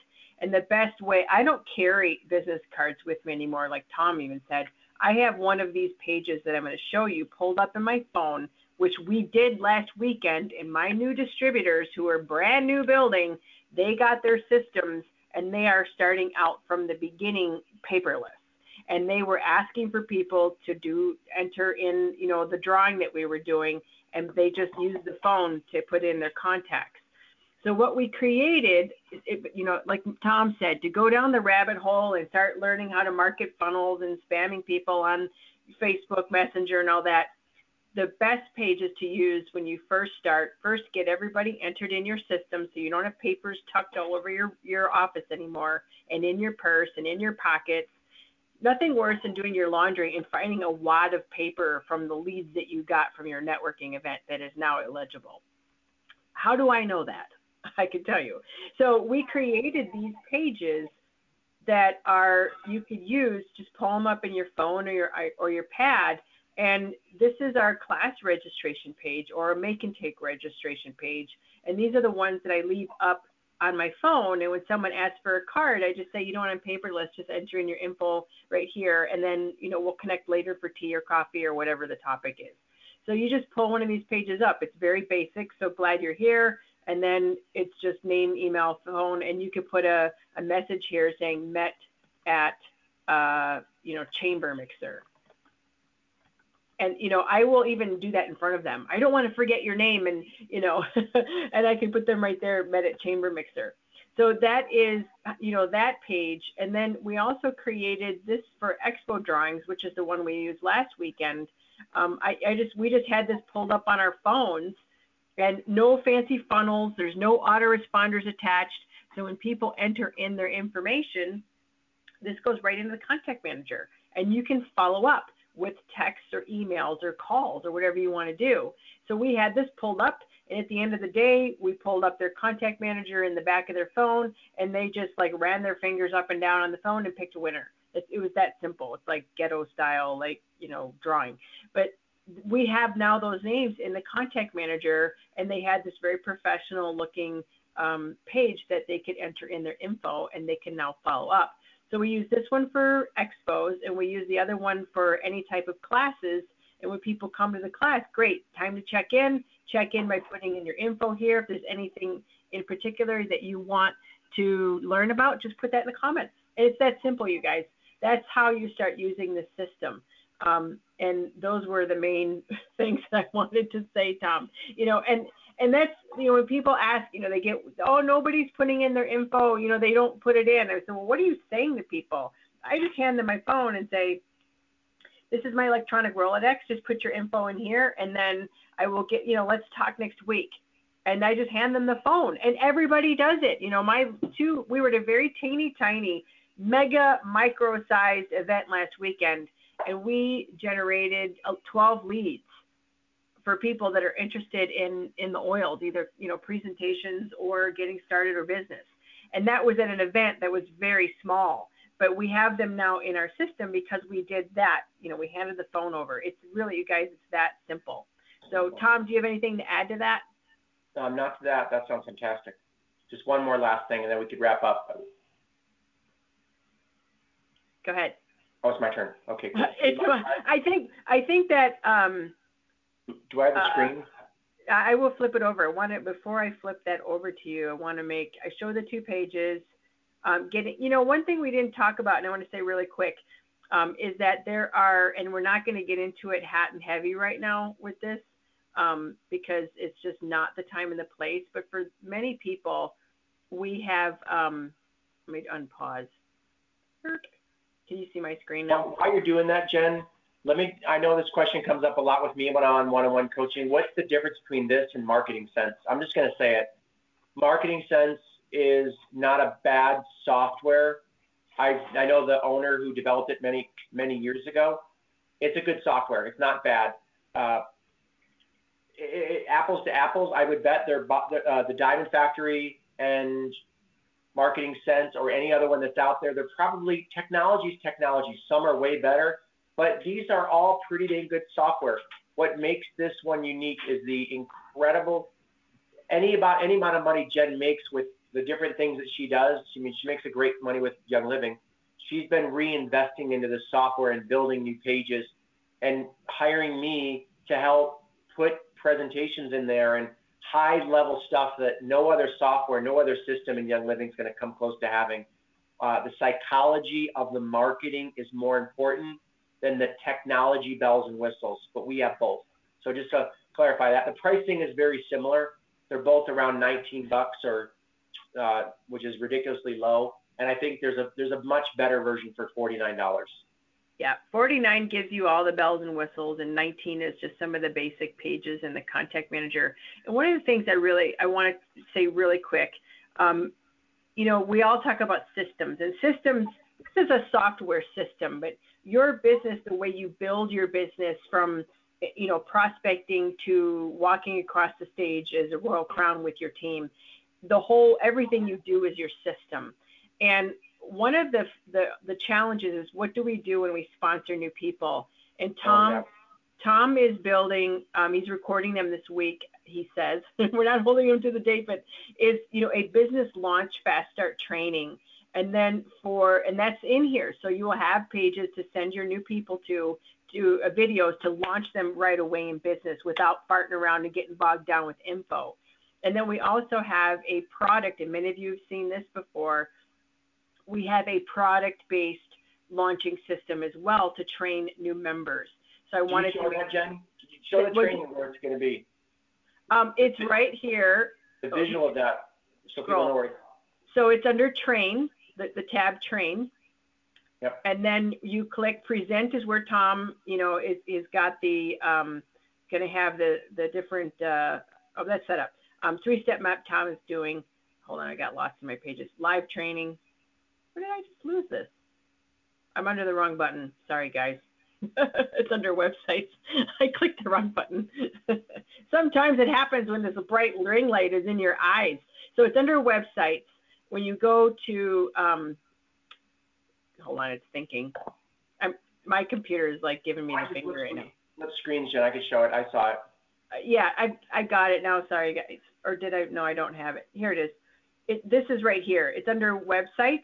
And the best way, I don't carry business cards with me anymore, like Tom even said. I have one of these pages that I'm going to show you pulled up in my phone, which we did last weekend in my new distributors who are brand new building. They got their systems and they are starting out from the beginning paperless. And they were asking for people to do enter in, you know, the drawing that we were doing, and they just used the phone to put in their contacts. So what we created, it, you know, like Tom said, to go down the rabbit hole and start learning how to market funnels and spamming people on Facebook Messenger and all that the best pages to use when you first start, first get everybody entered in your system so you don't have papers tucked all over your, your office anymore and in your purse and in your pockets. Nothing worse than doing your laundry and finding a wad of paper from the leads that you got from your networking event that is now illegible. How do I know that? I can tell you. So we created these pages that are you could use just pull them up in your phone or your or your pad and this is our class registration page or a make and take registration page. And these are the ones that I leave up on my phone. And when someone asks for a card, I just say, you don't want a paperless, just enter in your info right here. And then, you know, we'll connect later for tea or coffee or whatever the topic is. So you just pull one of these pages up. It's very basic. So glad you're here. And then it's just name, email, phone. And you can put a, a message here saying met at, uh, you know, chamber mixer. And you know i will even do that in front of them. I don't want to forget your name and you know and i can put them right there met at chamber mixer. So that is you know that page. And then we also created this for expo drawings which is the one we used last weekend. Um, I, I just we just had this pulled up on our phones and no fancy funnels there's no autoresponders attached so when people enter in their information this goes right into the contact manager and you can follow up with texts or emails or calls or whatever you want to do. So we had this pulled up, and at the end of the day, we pulled up their contact manager in the back of their phone, and they just like ran their fingers up and down on the phone and picked a winner. It, it was that simple. It's like ghetto style, like you know, drawing. But we have now those names in the contact manager, and they had this very professional looking um, page that they could enter in their info, and they can now follow up. So we use this one for expos and we use the other one for any type of classes. And when people come to the class, great, time to check in. Check in by putting in your info here. If there's anything in particular that you want to learn about, just put that in the comments. It's that simple, you guys. That's how you start using the system. Um, and those were the main things that I wanted to say, Tom. You know, and and that's you know when people ask, you know, they get oh nobody's putting in their info, you know, they don't put it in. I said, well, what are you saying to people? I just hand them my phone and say, this is my electronic Rolodex. Just put your info in here, and then I will get you know let's talk next week. And I just hand them the phone, and everybody does it. You know, my two we were at a very teeny tiny, mega micro sized event last weekend, and we generated uh, 12 leads for people that are interested in in the oils, either you know presentations or getting started or business. And that was at an event that was very small, but we have them now in our system because we did that. You know, we handed the phone over. It's really, you guys, it's that simple. So, Tom, do you have anything to add to that? Um, not to that. That sounds fantastic. Just one more last thing, and then we could wrap up. Go ahead. Oh, it's my turn. Okay. Cool. it's, I think I think that um, do I have the uh, screen? I will flip it over. I want to, before I flip that over to you, I want to make, I show the two pages. Um, getting, you know, one thing we didn't talk about, and I want to say really quick, um, is that there are, and we're not going to get into it hot and heavy right now with this, um, because it's just not the time and the place. But for many people, we have, um, let me unpause. Can you see my screen now? While you're doing that, Jen, let me, I know this question comes up a lot with me when I'm on one-on-one coaching. What's the difference between this and Marketing Sense? I'm just going to say it. Marketing Sense is not a bad software. I, I know the owner who developed it many, many years ago. It's a good software. It's not bad. Uh, it, it, apples to apples, I would bet they're uh, the Diamond Factory and Marketing Sense or any other one that's out there. They're probably technologies, technology. Some are way better but these are all pretty dang good software. What makes this one unique is the incredible any about any amount of money Jen makes with the different things that she does. I mean, she makes a great money with Young Living. She's been reinvesting into the software and building new pages and hiring me to help put presentations in there and high level stuff that no other software, no other system in Young Living is going to come close to having. Uh, the psychology of the marketing is more important than the technology bells and whistles, but we have both. So just to clarify that, the pricing is very similar. They're both around 19 bucks or, uh, which is ridiculously low. And I think there's a there's a much better version for $49. Yeah, 49 gives you all the bells and whistles, and 19 is just some of the basic pages in the contact manager. And one of the things I really I want to say really quick, um, you know, we all talk about systems, and systems. This is a software system, but your business, the way you build your business from you know prospecting to walking across the stage as a royal crown with your team, the whole everything you do is your system. And one of the the, the challenges is what do we do when we sponsor new people? And Tom. Oh, yeah. Tom is building. Um, he's recording them this week. He says we're not holding him to the date, but is you know a business launch fast start training and then for and that's in here so you will have pages to send your new people to to uh, videos to launch them right away in business without farting around and getting bogged down with info and then we also have a product and many of you have seen this before we have a product based launching system as well to train new members so i Can wanted show to that jen show the training where it's going to be um, it's right here the visual of that so people know where so it's under train the, the tab train. Yep. And then you click present is where Tom, you know, is, is got the, um, going to have the, the different, uh, oh, that's set up. Um, three-step map Tom is doing. Hold on, I got lost in my pages. Live training. Where did I just lose this? I'm under the wrong button. Sorry, guys. it's under websites. I clicked the wrong button. Sometimes it happens when this bright ring light is in your eyes. So it's under websites when you go to, um, hold on, it's thinking. I'm, my computer is like giving me the finger right now. What screen, Jen? I can show it. I saw it. Uh, yeah, I I got it now. Sorry, guys. Or did I? No, I don't have it. Here it is. It, this is right here. It's under websites,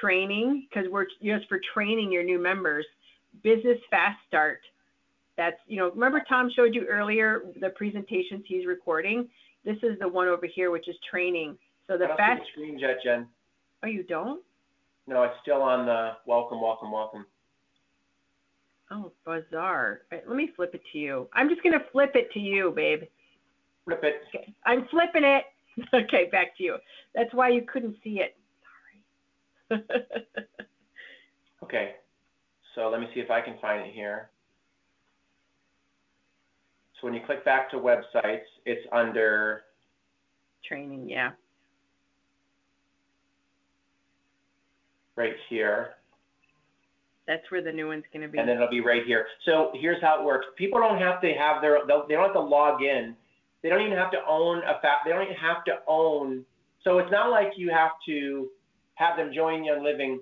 training, because we're just for training your new members. Business Fast Start. That's, you know, remember Tom showed you earlier the presentations he's recording? This is the one over here, which is training. So the I don't fast. see the screen yet, Jen. Oh, you don't? No, it's still on the welcome, welcome, welcome. Oh, bizarre. Right, let me flip it to you. I'm just gonna flip it to you, babe. Flip it. Okay. I'm flipping it. Okay, back to you. That's why you couldn't see it. Okay. So let me see if I can find it here. So when you click back to websites, it's under training, yeah. Right here. That's where the new one's going to be. And then it'll be right here. So here's how it works. People don't have to have their, they don't have to log in. They don't even have to own a fa- they don't even have to own. So it's not like you have to have them join Young Living.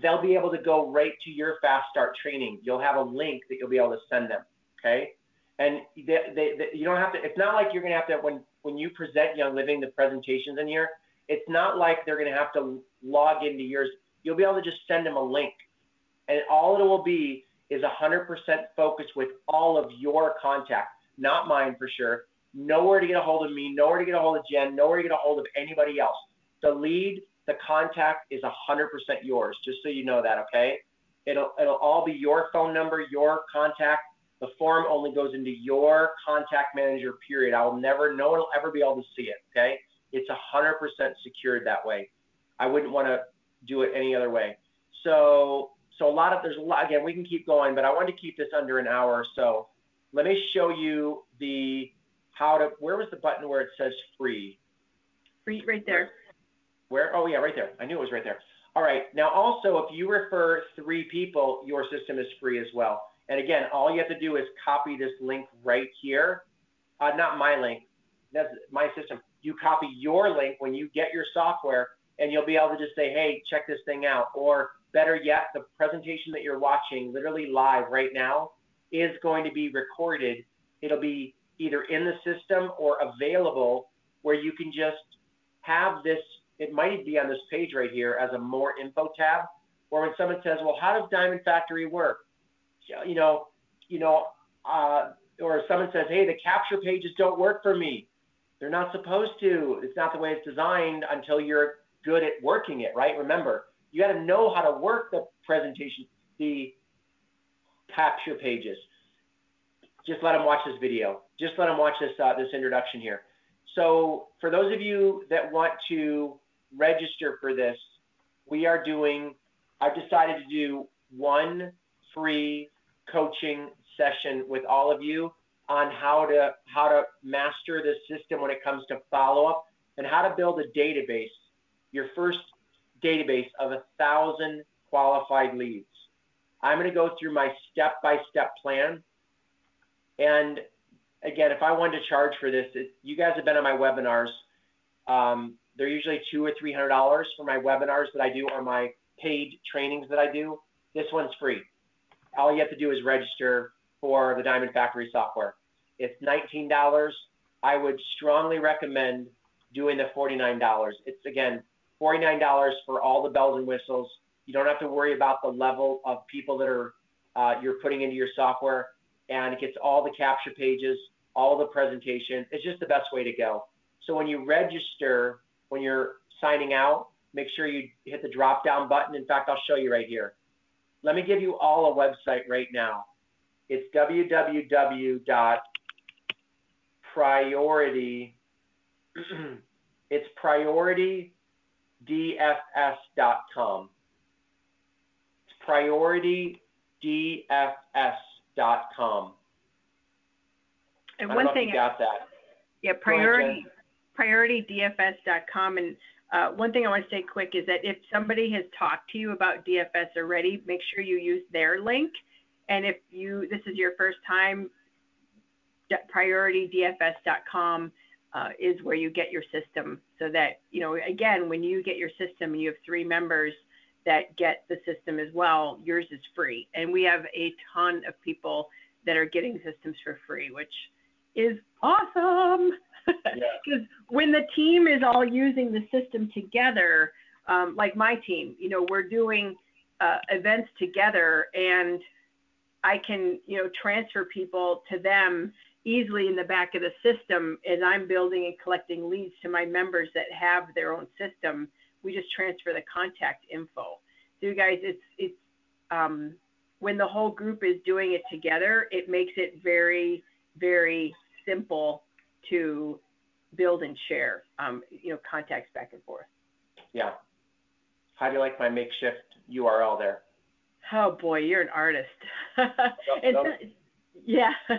They'll be able to go right to your Fast Start training. You'll have a link that you'll be able to send them. Okay. And they, they, they, you don't have to, it's not like you're going to have to, when, when you present Young Living, the presentations in here, it's not like they're going to have to log into yours. You'll be able to just send them a link and all it will be is 100% focus with all of your contacts, not mine for sure. Nowhere to get a hold of me, nowhere to get a hold of Jen, nowhere to get a hold of anybody else. The lead, the contact is 100% yours, just so you know that, okay? It'll, it'll all be your phone number, your contact. The form only goes into your contact manager, period. I will never, no one will ever be able to see it, okay? It's 100% secured that way. I wouldn't want to do it any other way. So so a lot of there's a lot again we can keep going but i wanted to keep this under an hour or so let me show you the how to where was the button where it says free free right there where? Oh yeah right there. I knew it was right there. All right. Now also if you refer three people your system is free as well. And again all you have to do is copy this link right here. Uh, not my link. That's my system. You copy your link when you get your software and you'll be able to just say hey check this thing out. Or Better yet, the presentation that you're watching literally live right now is going to be recorded. It'll be either in the system or available where you can just have this, it might be on this page right here as a more info tab, or when someone says, well, how does Diamond Factory work? You know, you know, uh, or someone says, hey, the capture pages don't work for me. They're not supposed to. It's not the way it's designed until you're good at working it, right? Remember, you got to know how to work the presentation, the capture pages. Just let them watch this video. Just let them watch this uh, this introduction here. So for those of you that want to register for this, we are doing. I've decided to do one free coaching session with all of you on how to how to master the system when it comes to follow up and how to build a database. Your first database of a thousand qualified leads. I'm going to go through my step-by-step plan. And again, if I wanted to charge for this, it, you guys have been on my webinars. Um, they're usually two or three hundred dollars for my webinars that I do or my paid trainings that I do. This one's free. All you have to do is register for the Diamond Factory software. It's nineteen dollars. I would strongly recommend doing the forty-nine dollars. It's again $49 for all the bells and whistles. You don't have to worry about the level of people that are uh, you're putting into your software, and it gets all the capture pages, all the presentation. It's just the best way to go. So when you register, when you're signing out, make sure you hit the drop down button. In fact, I'll show you right here. Let me give you all a website right now. It's www.priority. it's priority dfs.com. It's prioritydfs.com. And one thing, got that. Yeah, priority prioritydfs.com. And uh, one thing I want to say quick is that if somebody has talked to you about DFS already, make sure you use their link. And if you this is your first time, prioritydfs.com uh, is where you get your system so that, you know, again, when you get your system, you have three members that get the system as well. Yours is free. And we have a ton of people that are getting systems for free, which is awesome. Because when the team is all using the system together, um, like my team, you know, we're doing uh, events together and I can, you know, transfer people to them easily in the back of the system as I'm building and collecting leads to my members that have their own system. We just transfer the contact info. So you guys, it's it's um, when the whole group is doing it together, it makes it very very simple to build and share, um, you know, contacts back and forth. Yeah. How do you like my makeshift URL there? Oh boy, you're an artist. and so, yeah,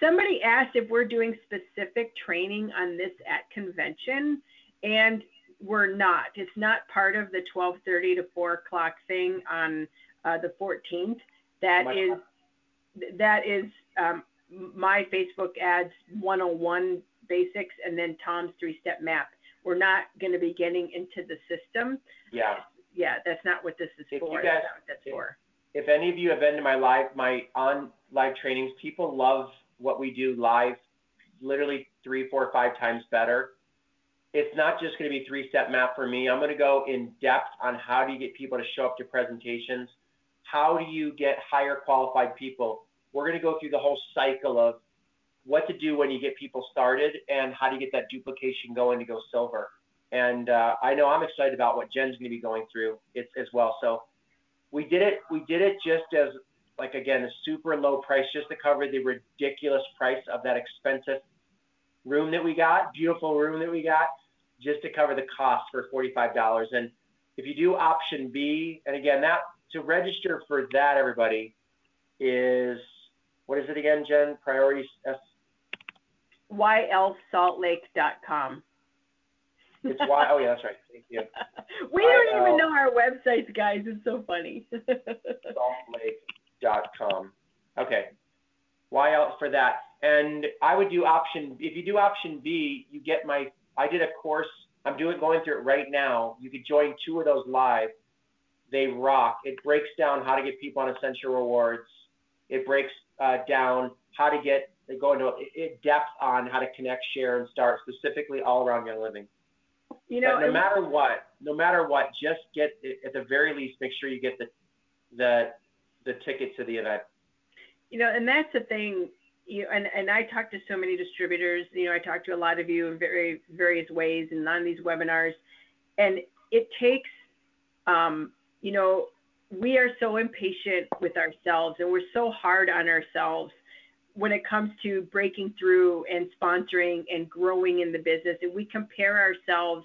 somebody asked if we're doing specific training on this at convention, and we're not. It's not part of the 12:30 to 4 o'clock thing on uh, the 14th. That is that is um, my Facebook ads 101 basics and then Tom's three-step map. We're not going to be getting into the system. Yeah. Yeah, that's not what this is if for. You guys, that's if, for. If any of you have been to my live, my on live trainings, people love what we do live, literally three, four, five times better. It's not just going to be three-step map for me. I'm going to go in depth on how do you get people to show up to presentations. How do you get higher qualified people? We're going to go through the whole cycle of what to do when you get people started and how you get that duplication going to go silver. And uh, I know I'm excited about what Jen's going to be going through as well. So we did it. We did it just as like again a super low price, just to cover the ridiculous price of that expensive room that we got, beautiful room that we got, just to cover the cost for forty-five dollars. And if you do option B, and again that to register for that, everybody is what is it again, Jen? Priorities S ylsaltlake.com. It's why. Oh yeah, that's right. Thank you. we don't even know our websites, guys. It's so funny. saltlake.com. Okay. Else for that? And I would do option. If you do option B, you get my. I did a course. I'm doing going through it right now. You could join two of those live. They rock. It breaks down how to get people on essential rewards. It breaks uh, down how to get they go into depth on how to connect, share, and start specifically all around Young Living. You know, but no matter what, no matter what, just get at the very least, make sure you get the the the ticket to the event. You know, and that's the thing. You and and I talk to so many distributors. You know, I talk to a lot of you in very various ways and on these webinars, and it takes, um, you know, we are so impatient with ourselves and we're so hard on ourselves when it comes to breaking through and sponsoring and growing in the business and we compare ourselves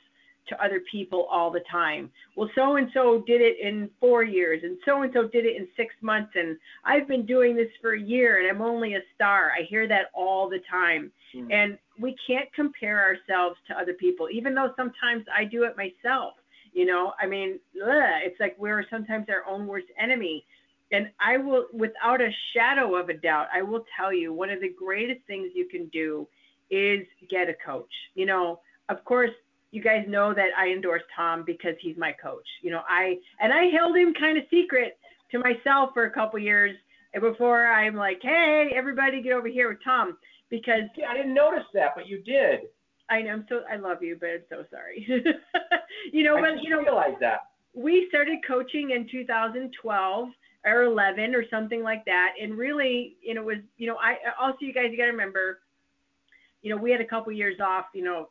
to other people all the time. Well, so and so did it in four years, and so and so did it in six months, and I've been doing this for a year, and I'm only a star. I hear that all the time. Mm. And we can't compare ourselves to other people, even though sometimes I do it myself. You know, I mean, ugh, it's like we're sometimes our own worst enemy. And I will, without a shadow of a doubt, I will tell you one of the greatest things you can do is get a coach. You know, of course, you guys know that I endorse Tom because he's my coach. You know, I and I held him kind of secret to myself for a couple years before I'm like, hey, everybody, get over here with Tom because yeah, I didn't notice that, but you did. I know. I'm so I love you, but I'm so sorry. you know, I but you know, realize that we started coaching in 2012 or 11 or something like that, and really, you know, was you know, I also you guys you got to remember, you know, we had a couple years off, you know,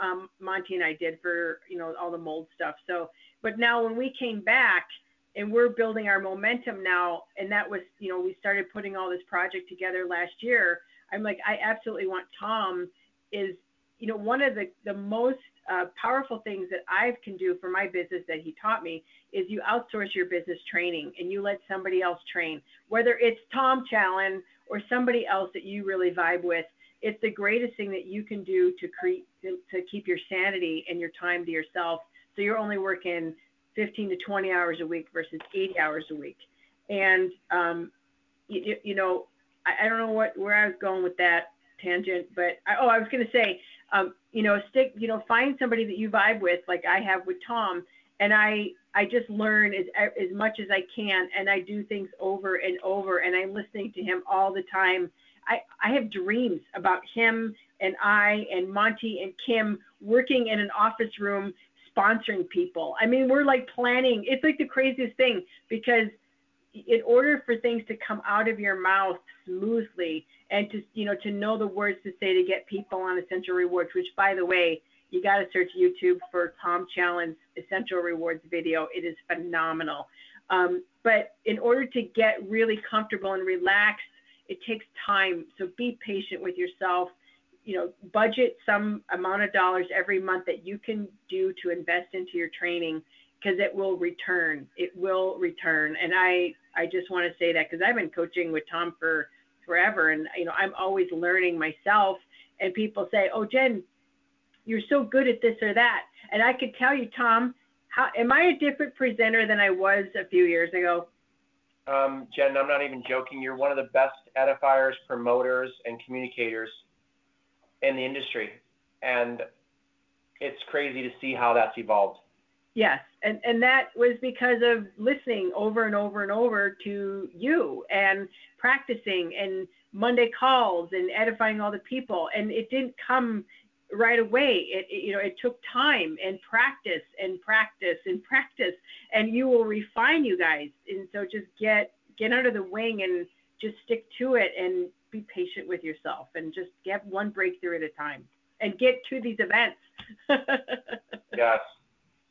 um, Monty and I did for you know all the mold stuff. So, but now when we came back and we're building our momentum now, and that was you know we started putting all this project together last year. I'm like I absolutely want Tom is you know one of the the most uh, powerful things that I can do for my business that he taught me is you outsource your business training and you let somebody else train, whether it's Tom Chenault or somebody else that you really vibe with it's the greatest thing that you can do to create to, to keep your sanity and your time to yourself. So you're only working 15 to 20 hours a week versus 80 hours a week. And um, you, you know, I, I don't know what where I was going with that tangent, but I, oh, I was going to say, um, you know, stick, you know, find somebody that you vibe with, like I have with Tom, and I I just learn as as much as I can, and I do things over and over, and I'm listening to him all the time I, I have dreams about him and I and Monty and Kim working in an office room sponsoring people. I mean, we're like planning. It's like the craziest thing because in order for things to come out of your mouth smoothly and to you know to know the words to say to get people on essential rewards, which by the way, you got to search YouTube for Tom Chenault's essential rewards video. It is phenomenal. Um, but in order to get really comfortable and relaxed it takes time. So be patient with yourself. you know, budget some amount of dollars every month that you can do to invest into your training because it will return. It will return. And I, I just want to say that because I've been coaching with Tom for forever and, you know, I'm always learning myself and people say, oh, Jen, you're so good at this or that. And I could tell you, Tom, how, am I a different presenter than I was a few years ago? Um, Jen, I'm not even joking. You're one of the best edifiers, promoters, and communicators in the industry. And it's crazy to see how that's evolved. Yes, and and that was because of listening over and over and over to you and practicing and Monday calls and edifying all the people. And it didn't come right away. It, it, you know it took time and practice and practice and practice, and you will refine you guys. And so just get get under the wing and just stick to it and be patient with yourself and just get one breakthrough at a time and get to these events. yes.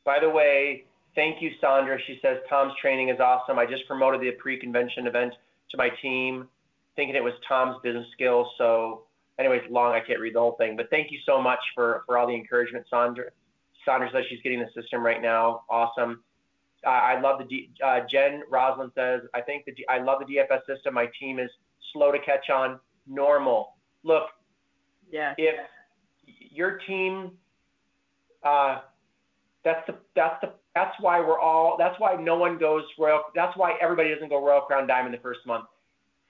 By the way, thank you, Sandra. She says Tom's training is awesome. I just promoted the pre-convention event to my team, thinking it was Tom's business skills. So, anyways, long I can't read the whole thing, but thank you so much for for all the encouragement, Sandra. Sandra says she's getting the system right now. Awesome. Uh, I love the D, uh, Jen Roslin says I think the D, I love the DFS system. My team is slow to catch on. Normal. Look. Yeah. If your team uh, that's the that's the that's why we're all that's why no one goes royal that's why everybody doesn't go royal crown diamond the first month.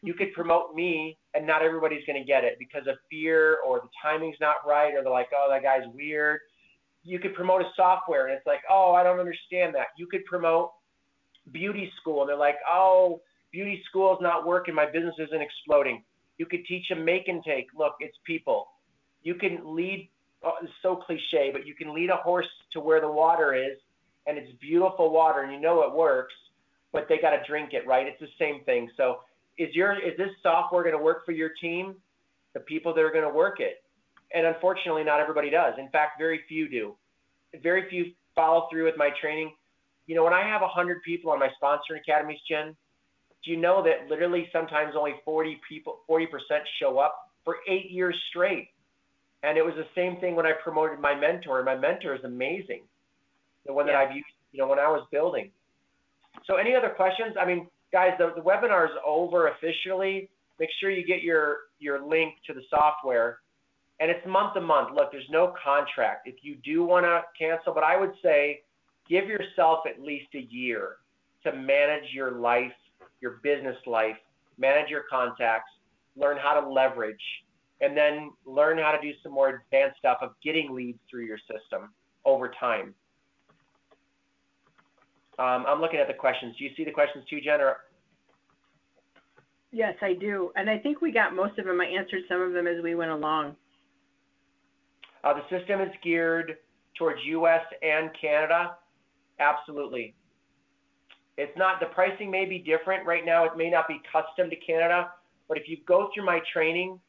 You could promote me and not everybody's going to get it because of fear or the timing's not right or they're like oh that guy's weird. You could promote a software and it's like oh i don't understand that. You could promote beauty school and they're like oh beauty school is not working. My business isn't exploding. You could teach them make and take. Look it's people. You can lead oh, it's so cliche, but you can lead a horse to where the water is, and it's beautiful water, and you know it works, but they got to drink it, right? It's the same thing. So, is your is this software going to work for your team? The people that are going to work it, and unfortunately, not everybody does. In fact, very few do. Very few follow through with my training. You know, when I have 100 people on my sponsoring academies, Jen, do you know that literally sometimes only 40 people, 40% show up for eight years straight? And it was the same thing when I promoted my mentor. My mentor is amazing. The one that I've used, you know, when I was building. So any other questions? I mean, guys, the, the webinar is over officially. Make sure you get your, your link to the software. And it's month to month. Look, there's no contract. If you do want to cancel, but I would say give yourself at least a year to manage your life, your business life, manage your contacts, learn how to leverage and then learn how to do some more advanced stuff of getting leads through your system over time. Um, I'm looking at the questions. Do you see the questions too, Jen? Or? Yes, I do. And I think we got most of them. I answered some of them as we went along. Uh, the system is geared towards US and Canada. Absolutely. It's not, the pricing may be different right now. It may not be custom to Canada, but if you go through my training,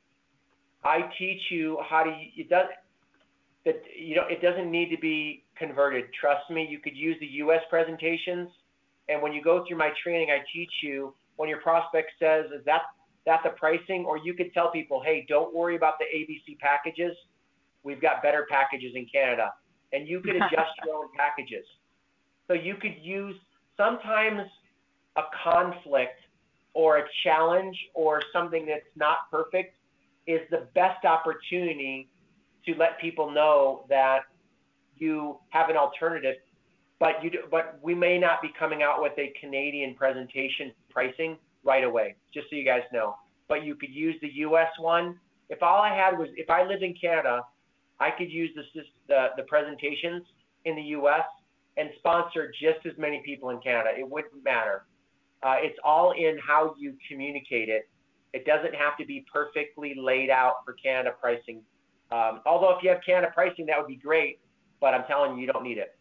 I teach you how to. It does that. You know, it doesn't need to be converted. Trust me. You could use the U.S. presentations, and when you go through my training, I teach you when your prospect says, "Is that that the pricing?" Or you could tell people, "Hey, don't worry about the ABC packages. We've got better packages in Canada, and you could adjust your own packages." So you could use sometimes a conflict or a challenge or something that's not perfect is the best opportunity to let people know that you have an alternative, but you do, but we may not be coming out with a Canadian presentation pricing right away, just so you guys know. But you could use the U.S. one. If all I had was, if I lived in Canada, I could use the the, the presentations in the U.S. and sponsor just as many people in Canada. It wouldn't matter. Uh, it's all in how you communicate it it doesn't have to be perfectly laid out for Canada pricing. Um, although if you have Canada pricing, that would be great, but I'm telling you, you don't need it.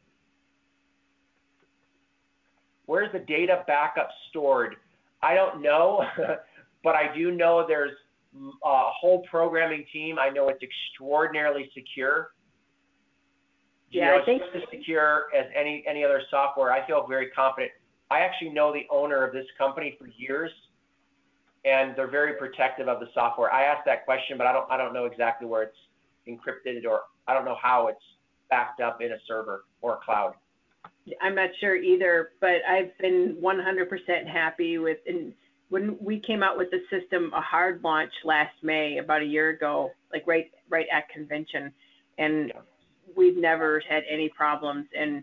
Where's the data backup stored? I don't know, but I do know there's a whole programming team. I know it's extraordinarily secure. Yeah, you know, I think it's as secure as any any other software. I feel very confident. I actually know the owner of this company for years and they're very protective of the software. I asked that question, but I don't I don't know exactly where it's encrypted or I don't know how it's backed up in a server or a cloud. I'm not sure either, but I've been 100% happy with. And when we came out with the system, a hard launch last May, about a year ago, like right right at convention, and we've never had any problems. And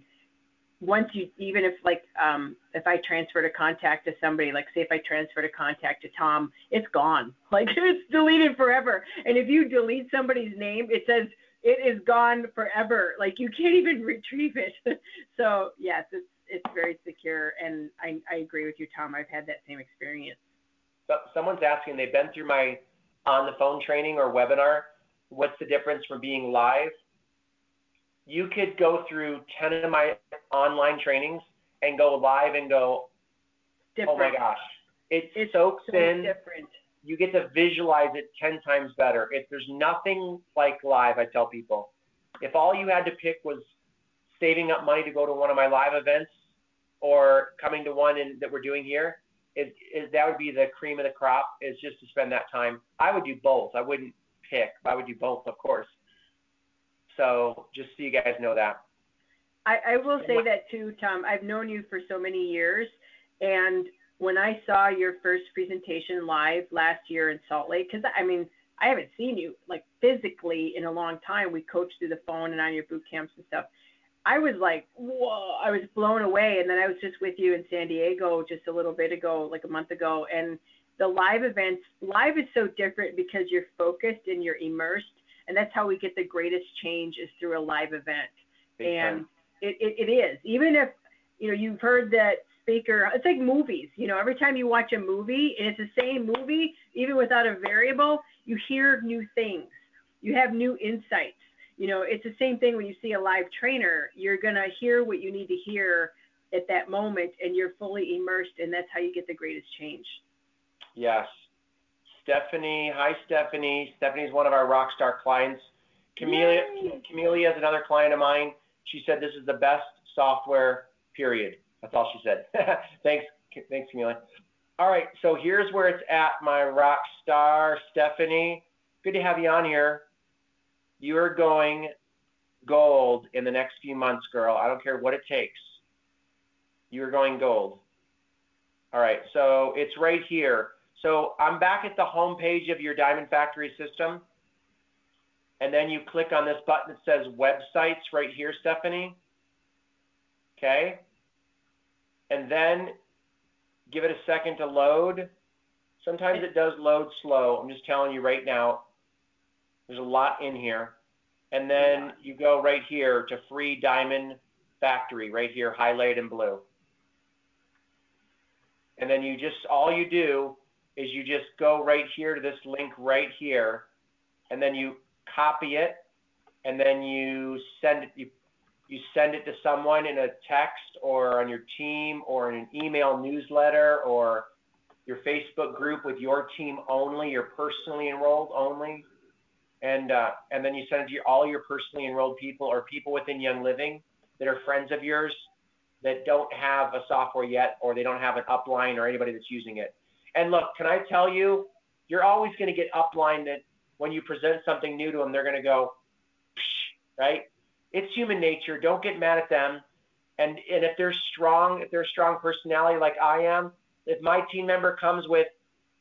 once you, even if like um, if I transfer to contact to somebody, like say if I transfer to contact to Tom, it's gone. Like it's deleted forever. And if you delete somebody's name, it says it is gone forever. Like you can't even retrieve it. so yes, it's it's very secure, and I I agree with you, Tom. I've had that same experience. So someone's asking. They've been through my on the phone training or webinar. What's the difference from being live? You could go through ten of my online trainings and go live and go, different. oh my gosh, it it's soaks so in. Different you get to visualize it 10 times better. If there's nothing like live, I tell people, if all you had to pick was saving up money to go to one of my live events or coming to one in, that we're doing here, is, is that would be the cream of the crop is just to spend that time. I would do both. I wouldn't pick. I would do both, of course. So just so you guys know that. I, I will say that too, Tom. I've known you for so many years, and when I saw your first presentation live last year in Salt Lake, because I mean, I haven't seen you like physically in a long time. We coached through the phone and on your boot camps and stuff. I was like, whoa, I was blown away. And then I was just with you in San Diego just a little bit ago, like a month ago. And the live events, live is so different because you're focused and you're immersed. And that's how we get the greatest change is through a live event. Big and it, it, it is. Even if, you know, you've heard that speaker. It's like movies. You know, every time you watch a movie and it's the same movie, even without a variable, you hear new things. You have new insights. You know, it's the same thing when you see a live trainer. You're going to hear what you need to hear at that moment and you're fully immersed and that's how you get the greatest change. Yes. Stephanie, hi Stephanie. Stephanie's one of our rock star clients. Camelia, Camelia is another client of mine. She said this is the best software, period. That's all she said. thanks, thanks, Camila. All right, so here's where it's at, my rock star, Stephanie. Good to have you on here. You're going gold in the next few months, girl. I don't care what it takes. You're going gold. All right, so it's right here. So I'm back at the home page of your Diamond Factory system. And then you click on this button that says websites right here, Stephanie. Okay and then give it a second to load. Sometimes it does load slow. I'm just telling you right now, there's a lot in here. And then you go right here to free diamond factory, right here, highlighted in blue. And then you just, all you do is you just go right here to this link right here, and then you copy it, and then you send it, you you send it to someone in a text or on your team or in an email newsletter or your Facebook group with your team only, your personally enrolled only, and uh, and then you send it to your, all your personally enrolled people or people within Young Living that are friends of yours that don't have a software yet or they don't have an upline or anybody that's using it. And look, can I tell you, you're always going to get upline that when you present something new to them, they're going to go, right? it's human nature. Don't get mad at them. And and if they're strong, if they're a strong personality like I am, if my team member comes with,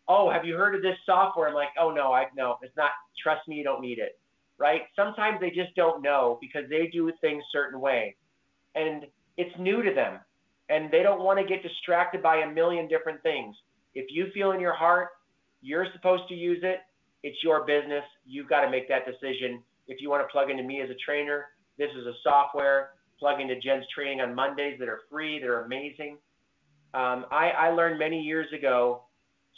oh, have you heard of this software? I'm like, oh no, I no, it's not. Trust me, you don't need it. Right? Sometimes they just don't know because they do things certain way, and it's new to them, and they don't want to get distracted by a million different things. If you feel in your heart you're supposed to use it, it's your business. You've got to make that decision. If you want to plug into me as a trainer, this is a software. Plug into Jen's training on Mondays that are free, that are amazing. Um, I, I learned many years ago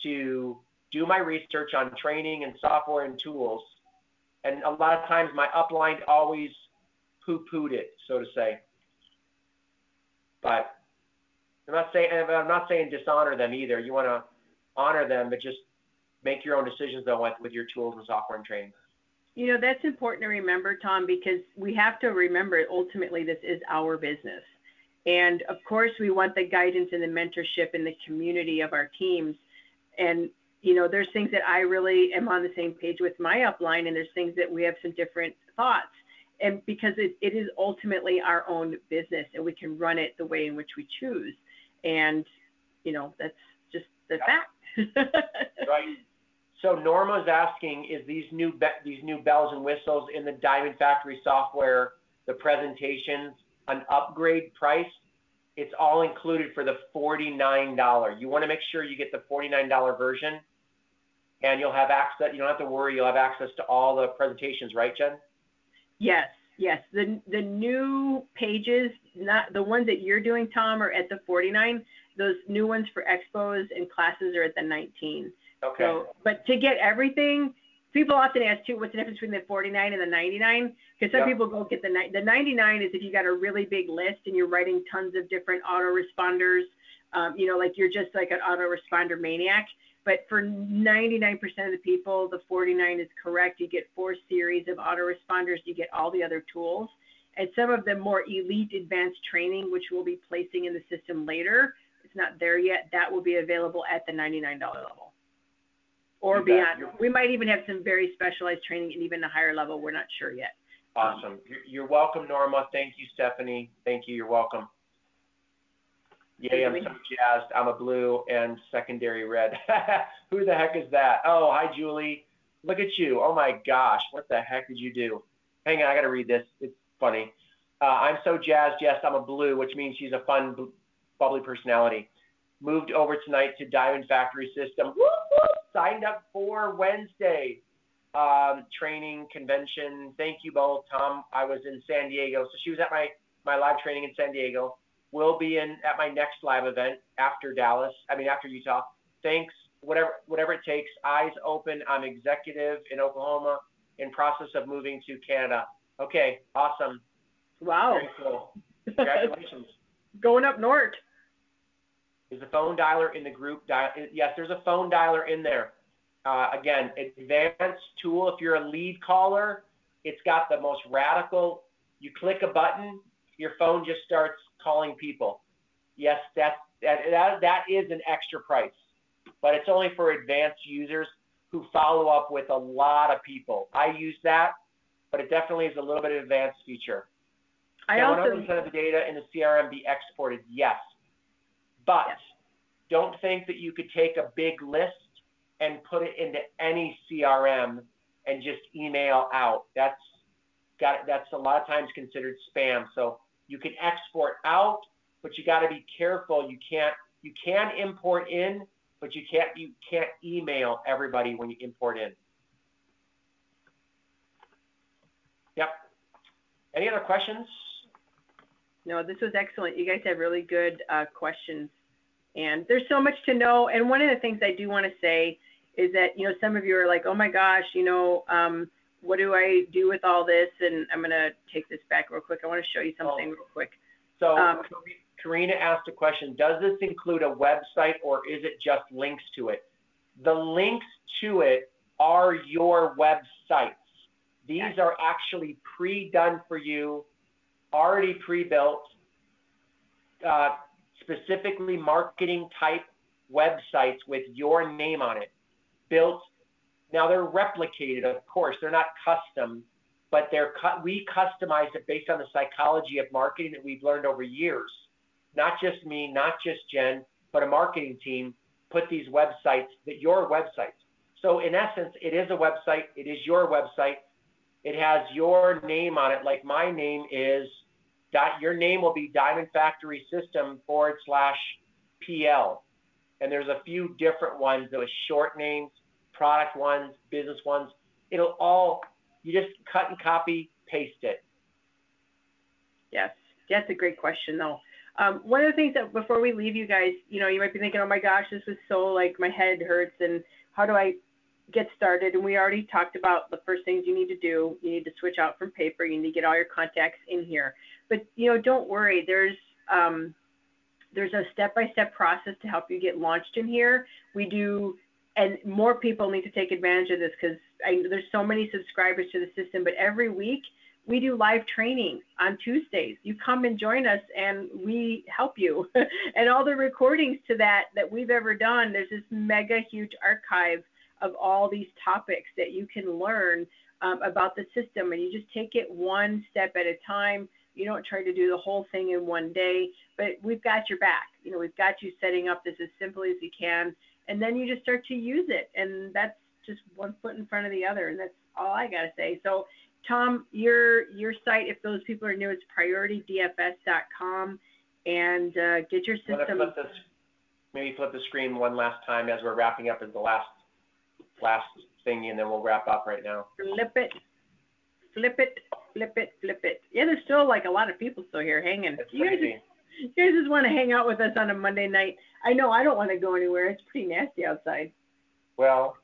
to do my research on training and software and tools. And a lot of times my upline always poo pooed it, so to say. But I'm not saying I'm not saying dishonor them either. You want to honor them, but just make your own decisions though with, with your tools and software and training. You know, that's important to remember, Tom, because we have to remember ultimately this is our business. And of course, we want the guidance and the mentorship and the community of our teams. And you know, there's things that I really am on the same page with my upline, and there's things that we have some different thoughts. And because it, it is ultimately our own business, and we can run it the way in which we choose. And you know, that's just the fact. right. So Norma's asking, is these new be- these new bells and whistles in the Diamond Factory software, the presentations, an upgrade price? It's all included for the $49. You want to make sure you get the $49 version, and you'll have access. You don't have to worry. You'll have access to all the presentations, right, Jen? Yes, yes. The the new pages, not the ones that you're doing, Tom, are at the 49. Those new ones for expos and classes are at the 19. Okay. So, but to get everything, people often ask too, what's the difference between the 49 and the 99? Because some yep. people go get the the 99 is if you got a really big list and you're writing tons of different autoresponders. Um, you know, like you're just like an autoresponder maniac. But for 99% of the people, the 49 is correct. You get four series of autoresponders. You get all the other tools. And some of the more elite advanced training, which we'll be placing in the system later, it's not there yet. That will be available at the $99 level or beyond. We might even have some very specialized training and even a higher level. We're not sure yet. Awesome. You're welcome, Norma. Thank you, Stephanie. Thank you. You're welcome. Yay, I'm so jazzed. I'm a blue and secondary red. Who the heck is that? Oh, hi, Julie. Look at you. Oh my gosh. What the heck did you do? Hang on, I got to read this. It's funny. Uh, I'm so jazzed. Yes, I'm a blue, which means she's a fun, bubbly personality. Moved over tonight to Diamond Factory System. Signed up for Wednesday um, training convention. Thank you both, Tom. I was in San Diego, so she was at my my live training in San Diego. Will be in at my next live event after Dallas. I mean after Utah. Thanks. Whatever whatever it takes. Eyes open. I'm executive in Oklahoma. In process of moving to Canada. Okay. Awesome. Wow. Very cool. Congratulations. Going up north. Is the phone dialer in the group? Dial- yes, there's a phone dialer in there. Uh, again, advanced tool. If you're a lead caller, it's got the most radical. You click a button, your phone just starts calling people. Yes, that's, that, that, that is an extra price, but it's only for advanced users who follow up with a lot of people. I use that, but it definitely is a little bit of advanced feature. I Can also 100% of the data in the CRM be exported? Yes, but yes. don't think that you could take a big list and put it into any CRM and just email out. That's got that's a lot of times considered spam. So you can export out, but you got to be careful. You can't you can import in, but you can't you can't email everybody when you import in. Yep. Any other questions? No, this was excellent. You guys have really good uh, questions, and there's so much to know. And one of the things I do want to say is that you know some of you are like, oh my gosh, you know. Um, what do I do with all this? And I'm going to take this back real quick. I want to show you something oh. real quick. So um, Karina asked a question. Does this include a website or is it just links to it? The links to it are your websites. These yes. are actually pre-done for you, already pre-built, uh, specifically marketing type websites with your name on it, built now they're replicated, of course. They're not custom, but they're cu- we customize it based on the psychology of marketing that we've learned over years. Not just me, not just Jen, but a marketing team put these websites that your websites. So in essence, it is a website. It is your website. It has your name on it. Like my name is. dot. Your name will be Diamond Factory System forward slash PL. And there's a few different ones, those short names product ones, business ones. It'll all, you just cut and copy, paste it. Yes, that's a great question though. Um, one of the things that before we leave you guys, you know, you might be thinking, oh my gosh, this is so like my head hurts and how do I get started? And we already talked about the first things you need to do. You need to switch out from paper. You need to get all your contacts in here. But you know, don't worry. There's um, there's a step-by-step process to help you get launched in here. We do and more people need to take advantage of this because there's so many subscribers to the system. But every week we do live training on Tuesdays. You come and join us and we help you. and all the recordings to that that we've ever done, there's this mega huge archive of all these topics that you can learn um, about the system. And you just take it one step at a time. You don't try to do the whole thing in one day, but we've got your back. You know, we've got you setting up this as simply as you can. And then you just start to use it. And that's just one foot in front of the other. And that's all I got to say. So Tom, your your site, if those people are new, it's prioritydfs.com, and uh, get your system. Flip this, maybe flip the screen one last time as we're wrapping up as the last last thing, and then we'll wrap up right now. Flip it, flip it, flip it, flip it. Yeah, there's still like a lot of people still here hanging. It's you guys, crazy. You guys just want to hang out with us on a Monday night. I know I don't want to go anywhere. It's pretty nasty outside. Well,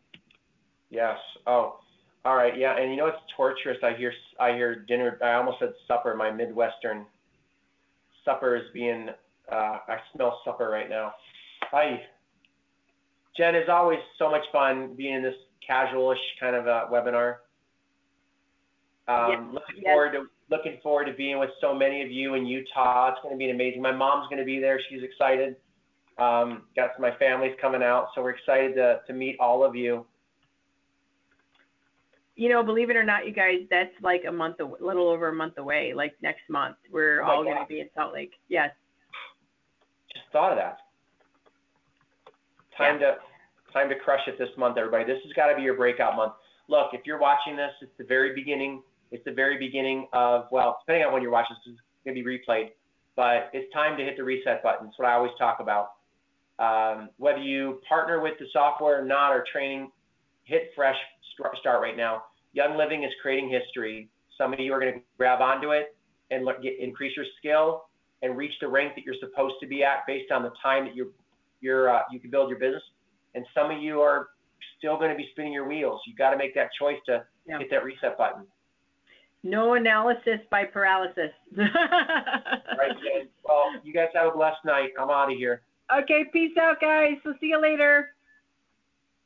yes. Oh, all right, yeah, and you know it's torturous. I hear I hear dinner. I almost said supper. My Midwestern supper is being. Uh, I smell supper right now. Hi, Jen. It's always so much fun being in this casualish kind of a webinar. Um, Yes, looking yes. forward to looking forward to being with so many of you in Utah. It's going to be amazing. My mom's going to be there. She's excited. Um, got my family's coming out, so we're excited to to meet all of you. You know, believe it or not, you guys, that's like a month, a little over a month away. Like next month, we're Oh all going to be in Salt Lake. Yes. Just thought of that. Time to time to crush it this month, everybody. This has got to be your breakout month. Look, if you're watching this, it's the very beginning. It's the very beginning of well, depending on when you're watching this, it's going to be replayed. But it's time to hit the reset button. It's what I always talk about. Um, whether you partner with the software or not, or training, hit fresh st- start right now. Young Living is creating history. Some of you are going to grab onto it and look, get, increase your skill and reach the rank that you're supposed to be at based on the time that you're, you're uh, you can build your business. And some of you are still going to be spinning your wheels. You've got to make that choice to Yeah. hit that reset button. No analysis by paralysis. Right, Jen? Well, you guys have a blessed night. I'm out of here. Okay, peace out, guys. We'll see you later.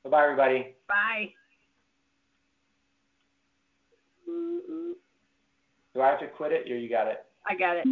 Bye bye, everybody. Bye. Do I have to quit it or you got it? I got it.